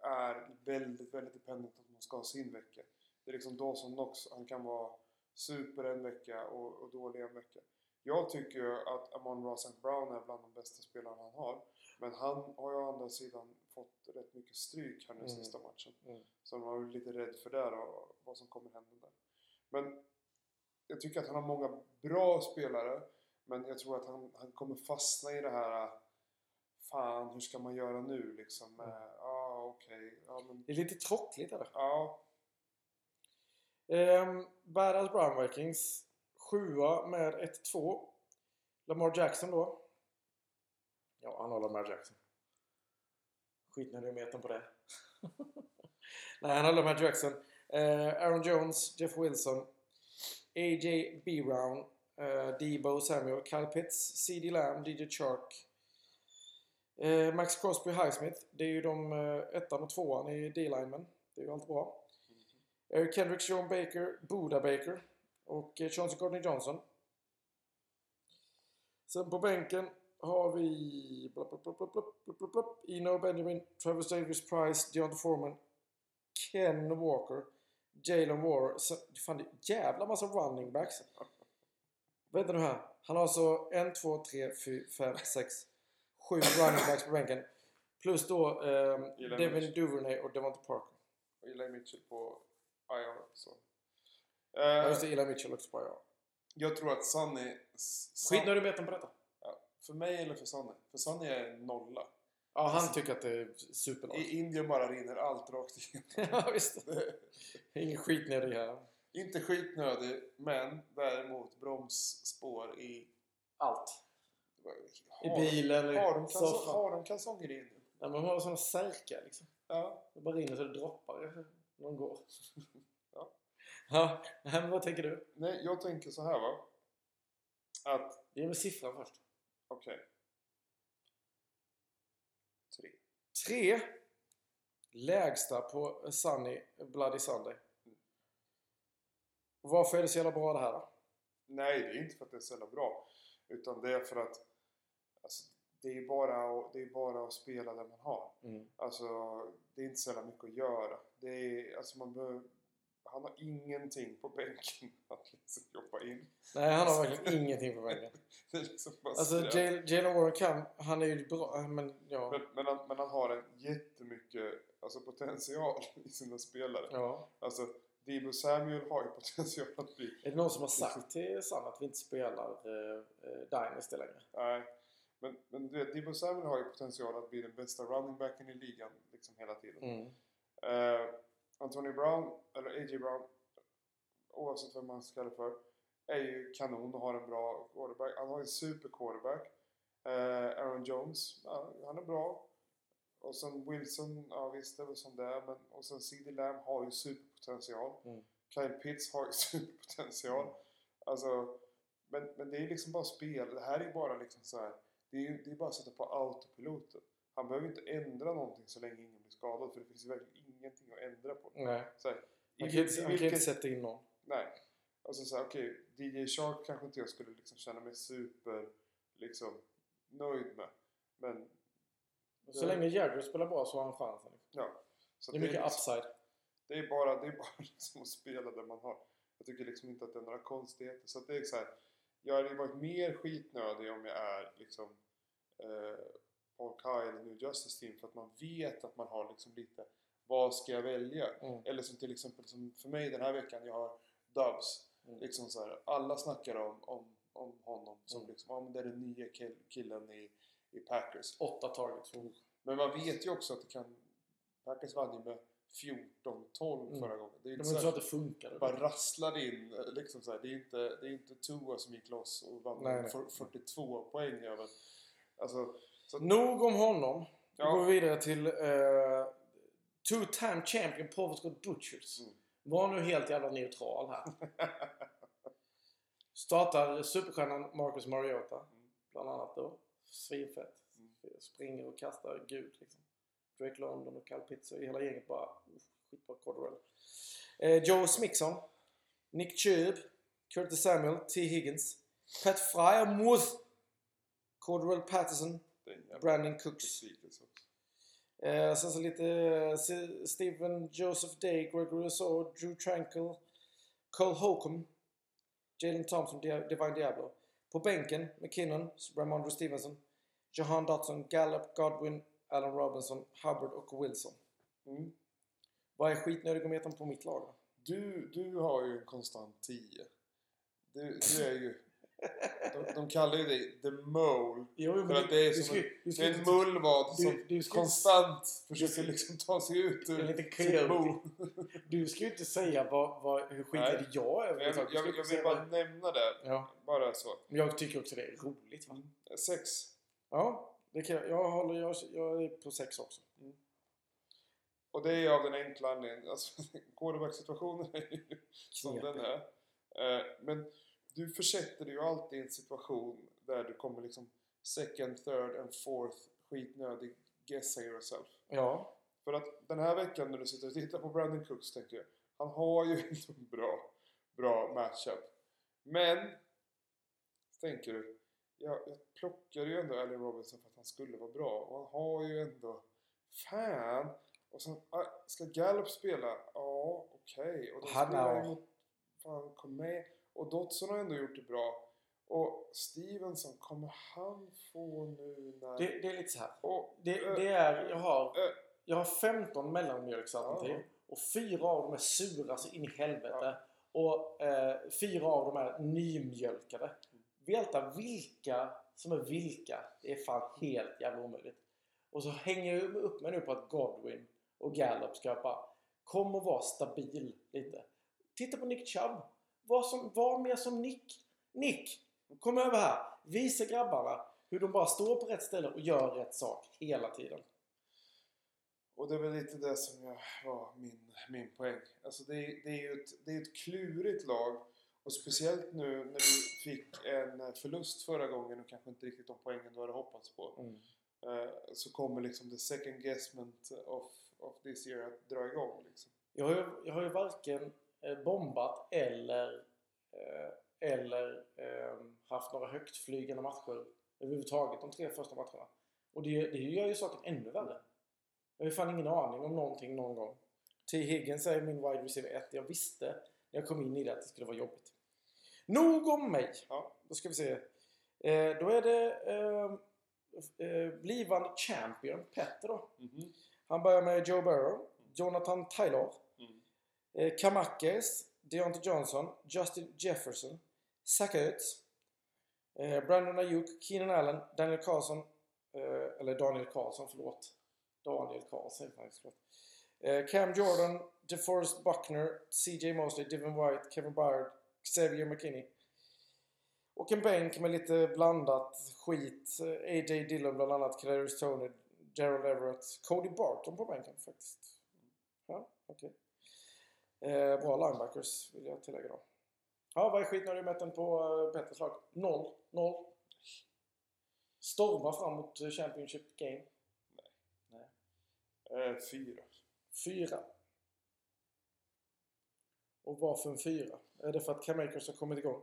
är väldigt, väldigt dependent att man ska ha sin vecka. Det är liksom Dawson Knox, han kan vara super en vecka och, och dålig en vecka. Jag tycker att Amon Ross St. Brown är bland de bästa spelarna han har. Men han har ju å andra sidan fått rätt mycket stryk här nu Mm. sista matchen. Mm. Så man var lite rädd för det och vad som kommer hända där. Men jag tycker att han har många bra spelare. Men jag tror att han, han kommer fastna i det här Fan, hur ska man göra nu liksom? Ja, Mm. ah, okej. Ja, men... Det är lite tråkigt eller? Ja, Um, Badass Brown Vikings. Sjua med 1-2. Lamar Jackson då. Ja, han har Lamar Jackson. Skitnödigheten på det. Nej, han har Lamar Jackson. Eh, Aaron Jones, Jeff Wilson, A.J. B. Brown, uh, Debo Samuel, Kyle Pitts, C.D. Lamb, DJ Chark, uh, Max Crosby, Highsmith. Det är ju de uh, ettan och tvåan i D-linemen. Det är ju alltid bra. Eric uh, Kendrick, Sean Baker, Buda Baker och uh, Johnson Gordon Johnson. Sen på bänken har vi blop, blop, blop, Eno Benjamin, Travis Davis Price, Deontay Foreman, Ken Walker Jalen Warren. Så, fan, det är jävla massa running backs. Vänta nu här. Han har alltså en, två, tre, fyra, fem, sex, sju running backs på bänken. Plus då eh, Devin. Duvernay och Devonta Parker. och Eli Mitchell på IR. Så. Ja, Eh, just det. Eli Mitchell också på ja. jag tror att Sunny... S- Skitnödigheten på detta. Ja, för mig eller för Sunny? För Sunny är nolla. Ja, han alltså, tycker att det är superlag. I Indien bara rinner allt rakt igenom. ja, visst. Ingen skitnödig här. Inte skitnödig, men däremot bromsspår i allt. Har, I bilen, i har har de kalsonger i Indien? Ja, men de har sådana särkar liksom. Ja. Det bara rinner så det droppar när de går. ja. ja, men vad tänker du? Nej, jag tänker så här va. Att... Det är med siffran först. Okej. Okay. 3. Lägsta på Sunny Bloody Sunday. Varför är det så jävla bra det här då? Nej, det är inte för att det är så jävla bra. Utan det är för att alltså, det, är bara att, det är bara att spela det man har. Mm. Alltså, det är inte så jävla mycket att göra. Det är, alltså, man behöver, han har ingenting på bänken att liksom jobba in. Nej, han har verkligen ingenting på väggen. Det är liksom bara Alltså Jalen Warren kan, han är ju bra, men ja. men, men, han, men han har en jättemycket alltså, potential i sina spelare. ja. Alltså, Debo Samuel har ju potential att bli... Är det någon som har sagt till Sam att vi inte spelar uh, Dynasty längre? Nej. Men, men du vet, Debo Samuel har ju potential att bli den bästa running backen i ligan liksom hela tiden. Mm. Eh, Anthony Brown, eller A.J. Brown, oavsett vem man ska kalla för, är ju kanon och har en bra quarterback. Han har en super quarterback. Eh, Aaron Jones, ja, han är bra. Och sen Wilson, ja visst det är väl som det är. Men, och sen CD Lamb har ju superpotential. Mm. Kyle Pitts har ju superpotential. Alltså, men, men det är liksom bara spel. Det här är bara liksom så här. Det är ju det är bara att sätta på autopiloten. Han behöver inte ändra någonting så länge ingen blir skadad. För det finns ju verkligen ingenting att ändra på. Nej. Så här, i Han kan, inte, han kan inte sätta in någon. Nej. Alltså såhär, okej, DJ Shark kanske inte jag skulle liksom känna mig super liksom nöjd med. Men Så länge Jagger spelar bra så har han chansen. ja. Så Det är mycket liksom, upside. det är bara, det är bara liksom att spela där man har. Jag tycker liksom inte att det är några konstigheter. Så det är så här, jag hade varit mer skitnödig om jag är liksom eh, Paul Kyle New Justice Team för att man vet att man har liksom lite vad ska jag välja? Mm. Eller som till exempel som för mig den här veckan, jag har Dubs. Mm. Liksom så här, alla snackar om, om, om honom som Mm. liksom, ja men det är den nya kill- killen i, i Packers. Åtta targets. Men man vet ju också att det kan... Packers vann ju med 14-12 Mm. förra gången. Det är inte så så att det funkade. det bara rasslade in. eh, Liksom så här, det, är inte, det är inte Tua som gick loss och vann Nej, nej. för- 42 poäng över. Alltså, så, Nog om honom. Ja. går vi vidare till uh, two-time champion Paul Scott Butchers. Mm. Var nu helt jävla neutral här. Startar superstjärnan Marcus Mariota. Bland annat då. Svinfett. Mm. Springer och kastar gud liksom. Drake London och Cal Pitts och hela gänget bara... Skitbra Cordell. Eh, Joe Smixon. Nick Chubb. Curtis Samuel. T. Higgins. Pat Fryermuth. Cordell Patterson. Brandon Cooks. Eh, sen så lite eh, Stephen Joseph Day, Gregory Rousseau, Drew Tranquil, Cole Holcomb, Jalen Thompson, Di- Divine Diablo. På bänken McKinnon, Ramondre Stevenson, Jahan Dotson, Gallup, Godwin, Allen Robinson, Hubbard och Wilson. Mm. Vad är skitnödigometern på mitt lag då? Du, du har ju en konstant 10. Du, du är ju... De, de kallar ju dig The Mole. Jo, För att det är som en, det är en mullvad som du, inte- konstant försöker liksom ta sig ut En ur sitt bo. du ska ju inte säga vad, vad, hur skitnödig jag är. Jag, jag, jag, inte vill bara vad- nämna det. Ja, Bara så. jag tycker också det är roligt. Va? Sex. Ja, det kan, jag, jag, håller, jag, jag är på sex också. Och det är av den enkla anledningen. Alltså, quarterback-situationen är ju som den är. Eh, men du försätter dig ju alltid i en situation där du kommer liksom second, third and fourth skitnödig guessa yourself. Ja, För att den här veckan när du sitter och tittar på Brandon Cooks tänker jag, han har ju inte en bra, bra matchup. Men, tänker du, jag, jag plockade ju ändå Allen Robinson för att han skulle vara bra och han har ju ändå, fan! Och sen, ah, ska Gallup spela? Ja, okej. Och då Han spelar jag mot, fan kom med. Och Dotson har ändå gjort det bra. Och Stevenson, kommer han få nu när... det, det är lite så här. och, Det, eh, det är, jag har, eh. jag har 15 mellanmjölksalternativ Ja. och fyra av dem är sura så in i helvete. Och eh, fyra av dem är nymjölkade. Veta vilka som är vilka, det är fan helt jävla omöjligt. Och så hänger jag upp mig nu på att Godwin och Gallup ska bara kom och var stabil lite. Titta på Nick Chubb. Var, som, var mer som Nick. Nick! Kom över här. Visa grabbarna hur de bara står på rätt ställe och gör rätt sak hela tiden. Och det är väl lite det som jag, var min, min poäng. Alltså det, är- det är ju ett, det är ett klurigt lag. Och speciellt nu när du fick en förlust förra gången och kanske inte riktigt de poängen du hade hoppats på. Eh, så kommer liksom the second guessment of, of this year att dra igång. Liksom. Jag har ju, jag har ju varken bombat eller, eh, eller eh, haft några högtflygande matcher överhuvudtaget de tre första matcherna. Och det, det gör ju saken ännu värre. Jag har ju fan ingen aning om någonting någon gång. T. Higgins är min wide receiver 1. Jag visste när jag kom in i det att det skulle vara jobbigt. Nog om mig! Ja. Då ska vi se. Eh, då är det eh, eh, blivande champion Petter då. Mhm. Han börjar med Joe Burrow, Jonathan Taylor, Mm eh, Kamakes, Deontay Johnson, Justin Jefferson, Zach Ertz, eh, Brandon Ayuk, Keenan Allen, Daniel Carlson, eh, eller Daniel Carlson, förlåt. Daniel Carlson faktiskt, förlåt. Eh, Cam Jordan, DeForest Buckner, CJ Mosley, Devin White, Kevin Byard, Xavier McKinney. Och en bänk med lite blandat skit. Eh, A.J. Dillon bland annat, Kadarius Tony, Gerald Everett, Cody Barton på bänken faktiskt. Ja, okej. Eh, bra linebackers vill jag tillägga då. Ja, vad är skitnödigheten på eh, Petters lag? Noll. Noll. Storma fram mot eh, Championship Game. Eh, fyra. Fyra. Och varför en fyra? Är det för att Cam Akers har kommit igång?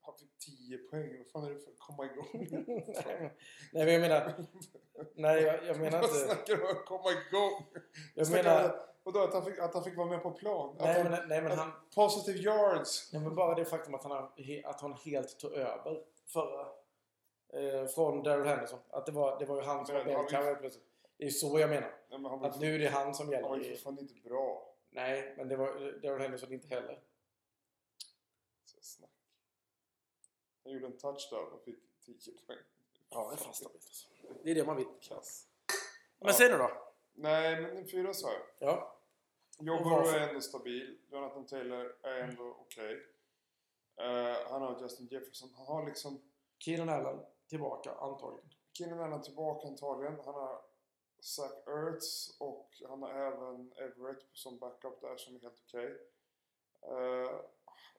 Han fick 10 poäng. Vad fan är det för att komma igång? nej, men- nej, men jag menar... Nej, jag, jag menar Vad inte... snackar du om komma igång? Jag Snackar menar... om- Vadå, att han, fick, att han fick vara med på plan? Nej, han, men, nej, men han... Positive yards! Nej, men bara det faktum att han, att han helt tog över förra... Eh, från Daryl Henderson. Att det var, det var ju han som var helt plötsligt. Det är så jag menar. Nej, men Att nu är det han som han var gäller. ju fan inte bra. Nej, men det var Daryl Henderson inte heller. snack. Han gjorde en touchdown och fick 10 poäng. Ja, det är fan stabilt alltså. Det är det man vill. Kass. Men Ja. säg nu då. Nej, men en fyra sa jag. Ja. Varför? är ändå stabil. Jonathan Taylor är ändå okej. Eh, han har Justin Jefferson. Han har liksom Keenan Allen tillbaka antagligen. Keenan Allen tillbaka antagligen. Han har Zach Ertz och han har även Everett som backup där som är helt okej. Eh,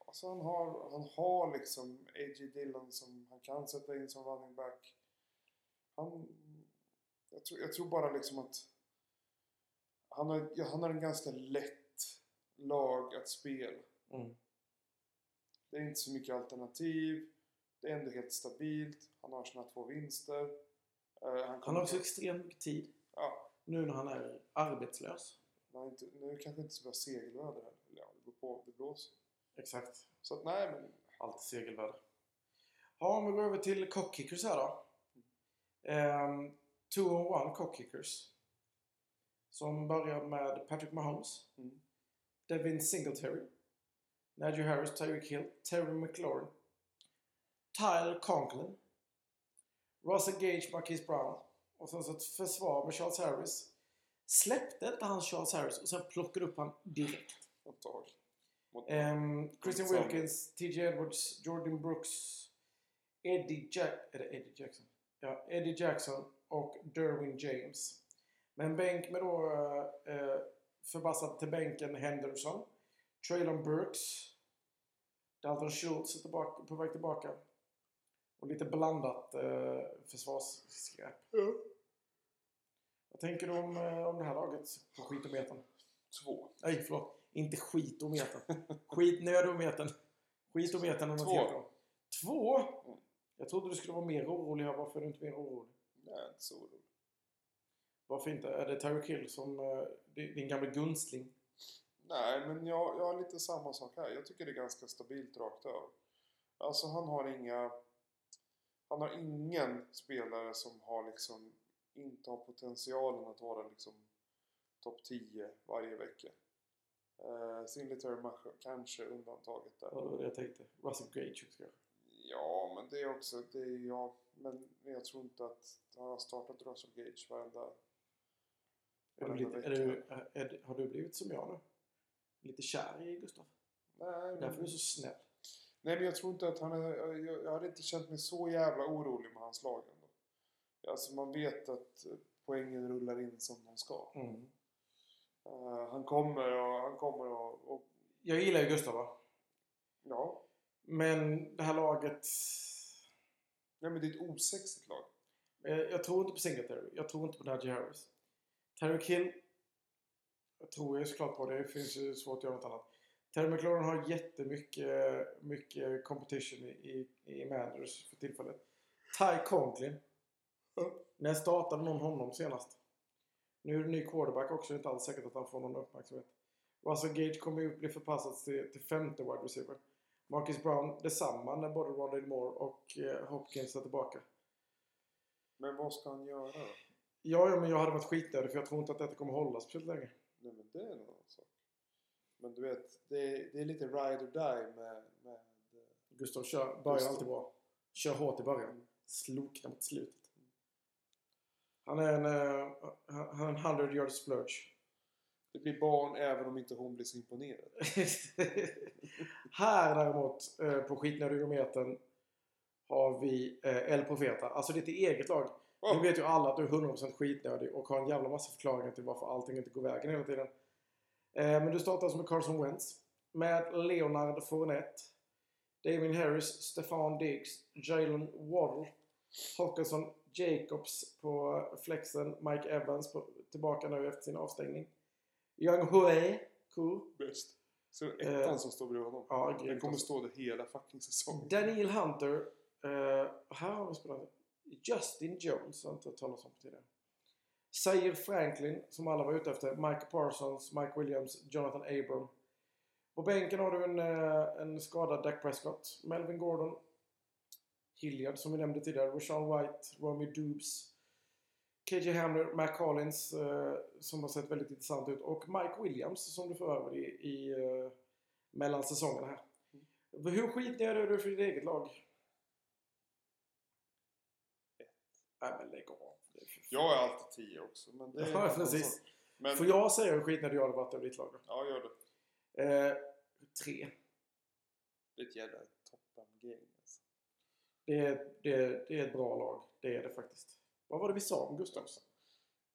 alltså han har, han har liksom A.J. Dillon som han kan sätta in som running back. Han, jag, tror, jag tror bara liksom att han har, han har en ganska lätt lag att spela. Mm. Det är inte så mycket alternativ. Det är ändå helt stabilt. Han har sina två vinster. Eh, han, Han har också extremt mycket tid. Ja, Nu när han är arbetslös. är inte, nu kanske inte så bra segelväder här. Eller Ja, det beror på. Det blåser. Exakt. Så att nej, men Allt segelväder. Ja, om vi går över till cockkickers här då. Um, two on one cockkickers. Som börjar med Patrick Mahomes. Mm. Devin Singletary. Najee Harris, Tyreek Hill, Terry McLaurin. Tyler Conklin. Russell Gage, Marquise Brown. Och sen så ett försvar med Charles Harris. Släppte inte han Charles Harris och sen plockade upp han direkt. Ehm, Christian. Wilkins, TJ Edwards, Jordan Brooks, Eddie, Jack är det Eddie Jackson? Ja, Eddie Jackson och Derwin James. Med en bänk med då eh, förbassad till bänken Henderson, Traylon Burks, Dalton Schultz är tillbaka, på väg tillbaka. Och lite blandat eh, försvarsskräp. Vad tänker du om, eh, om det här laget på skitometern? Två. Nej, förlåt. Inte skitometern. Skitnödometern. Skitometern är något Två. Två? Jag trodde du skulle vara mer orolig. Varför är du inte mer orolig? Nej, inte så orolig. Varför inte? Är det Tyreek Hill som eh, din gamla gunstling? Nej, men jag, jag har lite samma sak här. Jag tycker det är ganska stabilt rakt över. Alltså han har inga... Han har ingen spelare som har liksom inte har potentialen att vara liksom topp 10 varje vecka. Uh, Singletary kanske undantaget där. Ja, det var det jag tänkte. Russell Gage också kanske. Ja, men det är också, det är jag. Men jag tror inte att han har startat Russell Gage varenda... Är du lite, är du, är, har du blivit som jag nu? Lite kär i Gustav? Nej, Därför är men, du så snäll. nej, men jag tror inte att han är... Jag, jag hade inte känt mig så jävla orolig med hans lag ändå. Alltså man vet att poängen rullar in som de ska. Mm. Eh, han kommer och... Han kommer och, och Jag gillar ju Gustav va? ja. Men det här laget... Nej, men det är ett osexigt lag. Eh, Jag tror inte på Singletary. Jag tror inte på Najee Harris. Terry Hill. Jag tror jag såklart på det. Det finns ju svårt att göra något annat. Terry McLaurin har jättemycket mycket competition i, i, i Manders för tillfället. Ty Conklin. När startade någon honom senast? Nu är det ny quarterback också. Det är inte alls säkert att han får någon uppmärksamhet. Russell alltså, Gage kommer ju bli förpassad till, till femte wide receiver. Marcus Brown detsamma när både Rondale Moore och eh, Hopkins är tillbaka. Men vad ska han göra då? Ja, ja, men jag hade varit skitnödig för jag tror inte att detta kommer hålla speciellt länge. Nej, men det är en annan sak. Men du vet, det är, det är lite ride or die med... med eh, Gustav kör, börjar Gustav. alltid bra. Kör hårt i början. Sloknar mot slutet. Han är en, eh, han är en 100 yard splurge. det blir barn även om inte hon blir så imponerad. Här däremot eh, på skitnödigometern har vi eh, El Profeta. Alltså ditt eget lag. Nu vet ju alla att du är 100% skitnödig och har en jävla massa förklaringar till varför allting inte går vägen hela tiden. Eh, men du startar alltså med Carson Wentz. Med Leonard Fournette. Damien Harris, Stefan Diggs, Jalen Waddle, Hawkinson Jacobs på flexen, Mike Evans på, tillbaka nu efter sin avstängning. Young Hue, cool. bäst. Så ettan Eh, som står bredvid honom. Ja, Den kommer alltså. stå där hela fucking säsongen. Daniel Hunter. eh, här har vi spelat Justin Jones, har inte hört talas om tidigare. Zaire Franklin, som alla var ute efter. Mike Parsons, Mike Williams, Jonathan Abram. På bänken har du en, eh, en skadad Dak Prescott. Melvin Gordon. Hilliard, som vi nämnde tidigare. Rashawn White, Romeo Dubes. KJ Hamler, Mac Collins, eh, som har sett väldigt intressant ut. Och Mike Williams, som du får över i, i eh, mellan säsongerna här. Hur skitnödig är du för ditt eget lag? Nej men lägg av. Jag är alltid 10 också. Men det Ja, precis. Men, Får jag säga hur skitnödig jag hade varit av ditt lag då? Ja, gör det. Eh, tre. Det är ett jävla toppen-gäng. Alltså. Det är, det, det är ett bra lag. Det är det faktiskt. Vad var det vi sa om Gustavs?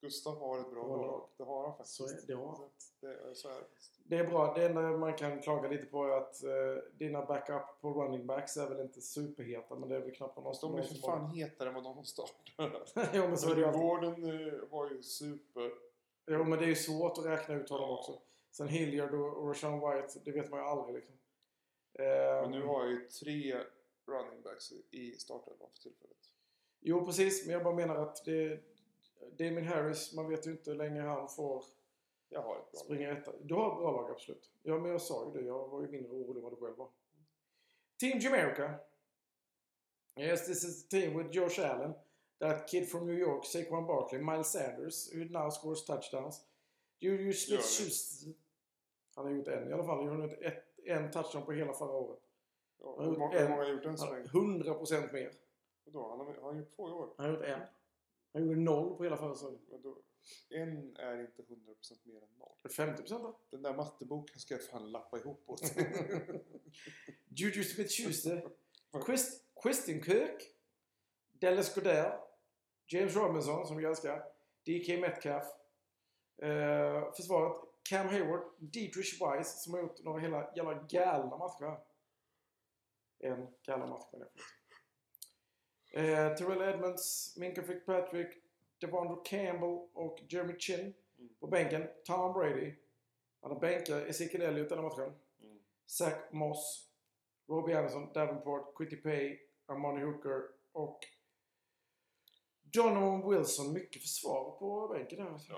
Gustav har ett bra lag. lag. Det har han faktiskt. Så är- det har det, så är det. är bra. Det enda man kan klaga lite på är att eh, dina backup på running backs är väl inte superheta. Men det är väl knappt någon Fast de är för som har- fan hetare än vad de som startar. jo men så är det ju alltid. Gordon eh, var ju super. Jo men det är ju svårt att räkna ut honom också. Sen Hilliard och Rashawn White, det vet man ju aldrig liksom. Eh, Men nu har jag ju tre running backs i- i startelvan för tillfället. Jo precis, men jag bara menar att det... Damien Harris, man vet ju inte hur länge han får Jag har ett bra lag. springa etta. Du har ett bra lag absolut. Ja men jag sa ju det, jag var ju mindre orolig än vad du själv var. Team Jamaica. Yes, this is the team with Josh Allen. That kid from New York, Saquon Barkley, Miles Sanders, who now scores touchdowns. Det. Smith-Schuster. Han har gjort en i alla fall. Han har gjort ett, en touchdown på hela förra året. Ja, Han har hur gjort många en- har gjort har 100% mer. Vadå? Han har, han har gjort två i år. Han har gjort en. Han gjorde noll på hela förra säsongen. En är inte 100% mer än noll. 50% då? Den där matteboken ska jag fan lappa ihop åt. Juju Smith-Schuster. Quist, Quistin Kirk. Dallas Goddard. James Robinson, som vi älskar. DK Metcalf. Eh, försvaret. Cam Hayward. Dietrich Weiss, som har gjort några hela jävla galna matcher. En galna match menar jag. Eh, Terrell Edmonds, Minka Fitzpatrick, Devondre Campbell och Jeremy Chin Mm. på bänken. Tom Brady. Han har bänkat Ezekiel Elliott den här matchen. Mm. Zach Moss, Robbie Anderson, Davenport, Quitty Pay, Armani Hooker och Donovan Wilson. Mycket försvar på bänken här. alltså.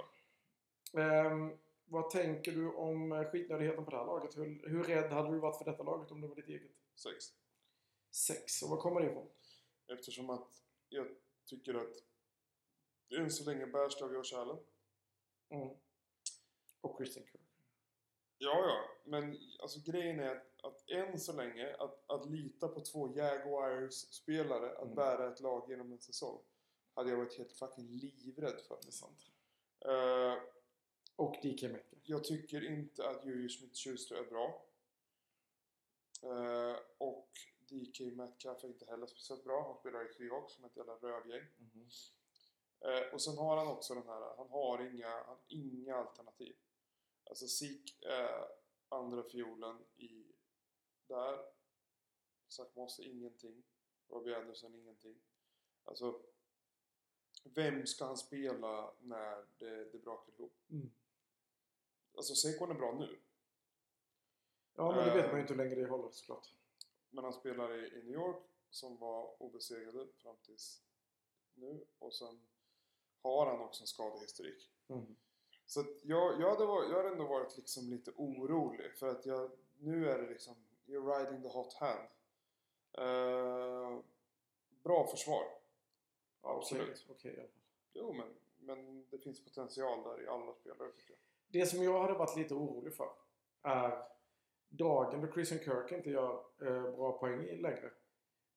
Ja. Ehm, vad tänker du om eh, skitnödigheten på det här laget? Hur, hur rädd hade du varit för detta laget om det var ditt eget? Sex. Sex. Och var kommer det ifrån? Eftersom att jag tycker att än så länge bärs det av Josh Allen. Mm. Och Christian Kirk. Ja, ja. Men alltså grejen är att, att än så länge, att, att lita på två Jaguars-spelare att Mm. bära ett lag genom en säsong hade jag varit helt fucking livrädd för. Det är sant. Eh, Och DK Metcalf. jag tycker inte att Juju Smith-Schuster är bra. Eh, och DK Metcalf är inte heller speciellt bra. Han spelar i Seahawks som ett jävla rövgäng. Mhm. Eh, och sen har han också den här, han har inga, han inga alternativ. Alltså Sik är andra fiolen i där. Zach Moss ingenting. Robbie Anderson ingenting. Alltså, vem ska han spela när det, det brakar ihop? Mm. Alltså Saquon är bra nu. Ja, men det vet Eh. man ju inte hur länge det håller såklart. Men han spelar i, i New York som var obesegrade fram tills nu. Och sen har han också en skadehistorik. Mm. Så att jag, jag, hade varit, jag hade ändå varit liksom lite orolig för att jag, nu är det liksom, you're riding the hot hand. Eh, bra försvar. Absolut. Okej, okej i alla fall. Jo men, men det finns potential där i alla spelare tycker jag. Det som jag hade varit lite orolig för är dagen då Christian Kirk inte gör eh, bra poäng längre.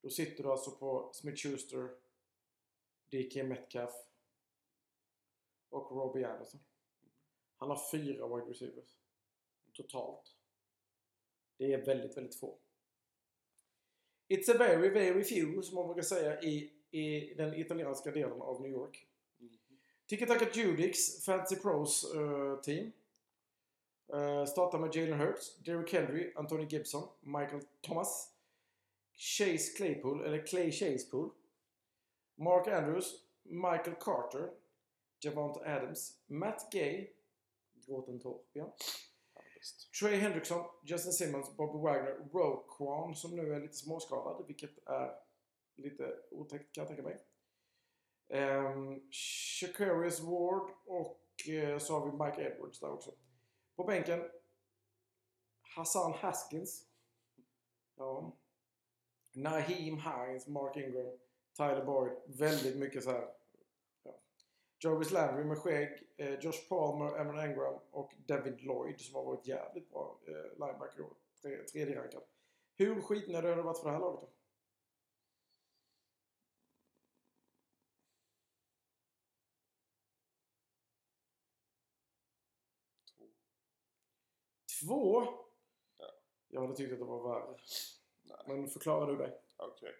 Då sitter du alltså på Smith Schuster, DK Metcalf och Robbie Anderson. Han har fyra wide receivers totalt. Det är väldigt, väldigt få. It's a very, very few, som man brukar säga i, i den italienska delen av New York. Tiki Taka Judix Fantasy Pros eh, team. Uh, startar med Jalen Hurts, Derrick Henry, Anthony Gibson, Michael Thomas, Chase Claypool, eller Clay Chasepool, Mark Andrews, Michael Carter, Javante Adams, Matt Gay, gråten tår, ja. Trey Hendrickson, Justin Simmons, Bobby Wagner, Roquan som nu är lite småskadad, vilket är lite otäckt kan jag tänka mig. Um, Shakarius Ward och eh, så har vi Mike Edwards där också. På bänken Hassan Haskins. Ja. Naheem Hines, Mark Ingram, Tyler Boyd. Väldigt mycket så här. Ja. Jarvis Landry med skägg, eh, Josh Palmer, Evan Engram och David Lloyd som har varit jävligt bra eh, linebacker i år. Tre, tredje rankad. Hur skitnödig har du varit för det här laget då? Två. Två? Ja. Jag hade tyckt att det var värre. Nej. Men förklarar du dig? Okej.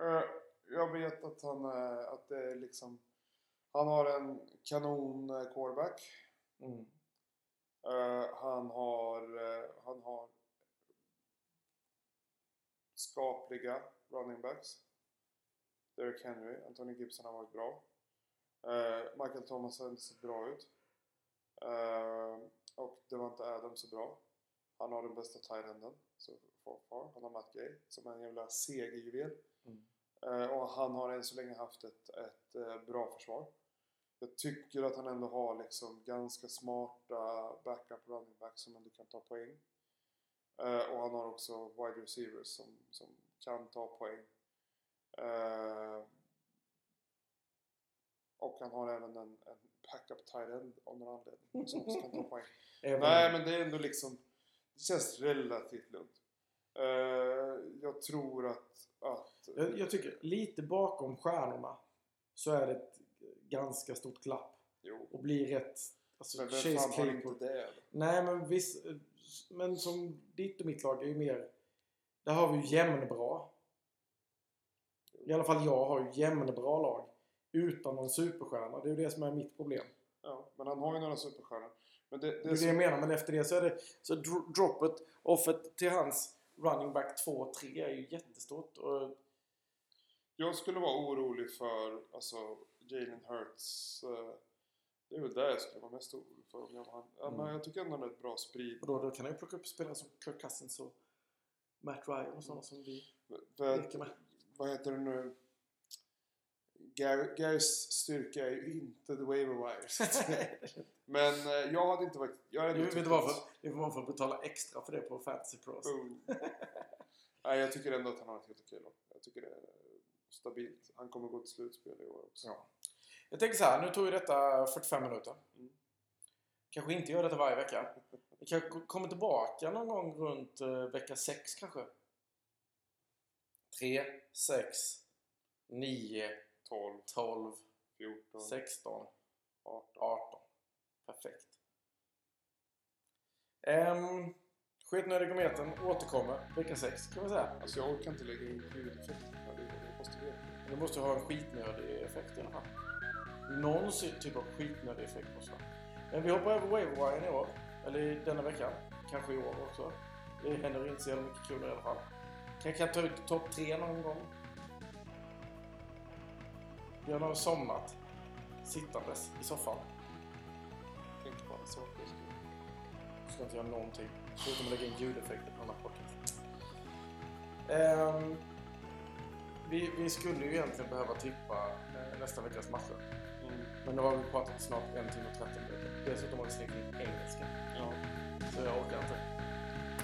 Eh, jag vet att han är, att det är liksom... Han har en kanon eh, quarterback. Mm. Han har... han har skapliga running backs. Derek Henry, Anthony Gibson har varit bra. Michael Thomas har inte sett bra ut. Eh, och Devante Adams är bra. Han har den bästa tight-enden så far, far. Han har Matt Gay som är en jävla segerjuvel. Mm. Eh, och han har än så länge haft ett, ett eh, bra försvar. Jag tycker att han ändå har liksom ganska smarta backup running backs som ändå kan ta poäng. Eh, och han har också wide receivers som, som kan ta poäng. Och han har även en, en backup tight end av någon anledning som också kan ta poäng. Nej men det är ändå liksom Det känns relativt lugnt. Eh, jag tror att, att Jag, jag tycker lite bakom stjärnorna så är det ett ganska stort glapp. Jo. Och blir rätt... Alltså, Men vem fan har inte det? Nej men visst. Men som ditt och mitt lag är ju mer... Där har vi ju jämnbra. I alla fall jag har ju jämnbra lag. Utan någon superstjärna. Det är ju det som är mitt problem. Ja, men han har ju några superstjärnor. Men det, Det det, är det jag menar. Men efter det så är det... Så dro- droppet, offet till hans running back 2-3 är ju jättestort. Och jag skulle vara orolig för alltså, Jalen Hurts. eh, det är väl det jag skulle vara mest orolig för om jag var han. Ja, Mm. men jag tycker ändå han är ett bra sprid. och då, då kan han ju plocka upp spelare som Kirk Cousins och Matt Ryan och sådana som vi leker med. vad heter det nu? Gary, Garys styrka är ju inte the waiver wires. Men eh, jag hade inte varit... Jag hade Du vet tyckt varför? Det är varför betala extra för det på Fantasy Pros. Nej, jag tycker ändå att han har ett helt okej lag. Jag tycker det är stabilt. Han kommer gå till slutspel i år också. Ja. Jag tänker så här, nu tog ju detta 45 minuter. Mm. Kanske inte gör detta varje vecka. Vi kanske kommer tillbaka någon gång runt eh, vecka 6 kanske. 3, 6, 9, 12, 12, 14, 16, 18. 18. Perfekt. Um, Skitnödigometern återkommer vecka 6 kan vi säga. Alltså jag orkar inte lägga in ljudeffekter det. Jag måste veta. Du måste ha en skitnödig effekt i alla fall. Någon typ av skitnödig effekt måste ha. Men vi hoppar över Waverwire i år. Eller i denna veckan. Kanske i år också. Det händer inte så jävla mycket kul i alla fall. Kanske kan ta ut topp tre någon gång. Vi har somnat. Sittandes i soffan. Tänk på alla saker. Ska inte göra någonting. Förutom att lägga in ljudeffekter på den här podcasten. Ehm, vi, vi skulle ju egentligen behöva tippa eh, nästa veckas matcher. Mm. Men nu har vi pratat snart en timme och 13 minuter. Dessutom har vi slängt in engelska. Ja. Så jag orkar inte.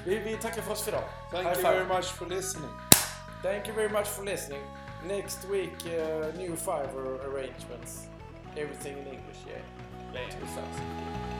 Vi, vi tackar för oss för idag. Thank High you five. very much for listening. Thank you very much for listening. Next week, uh, new fiver arrangements. Everything in English, yeah. 2000.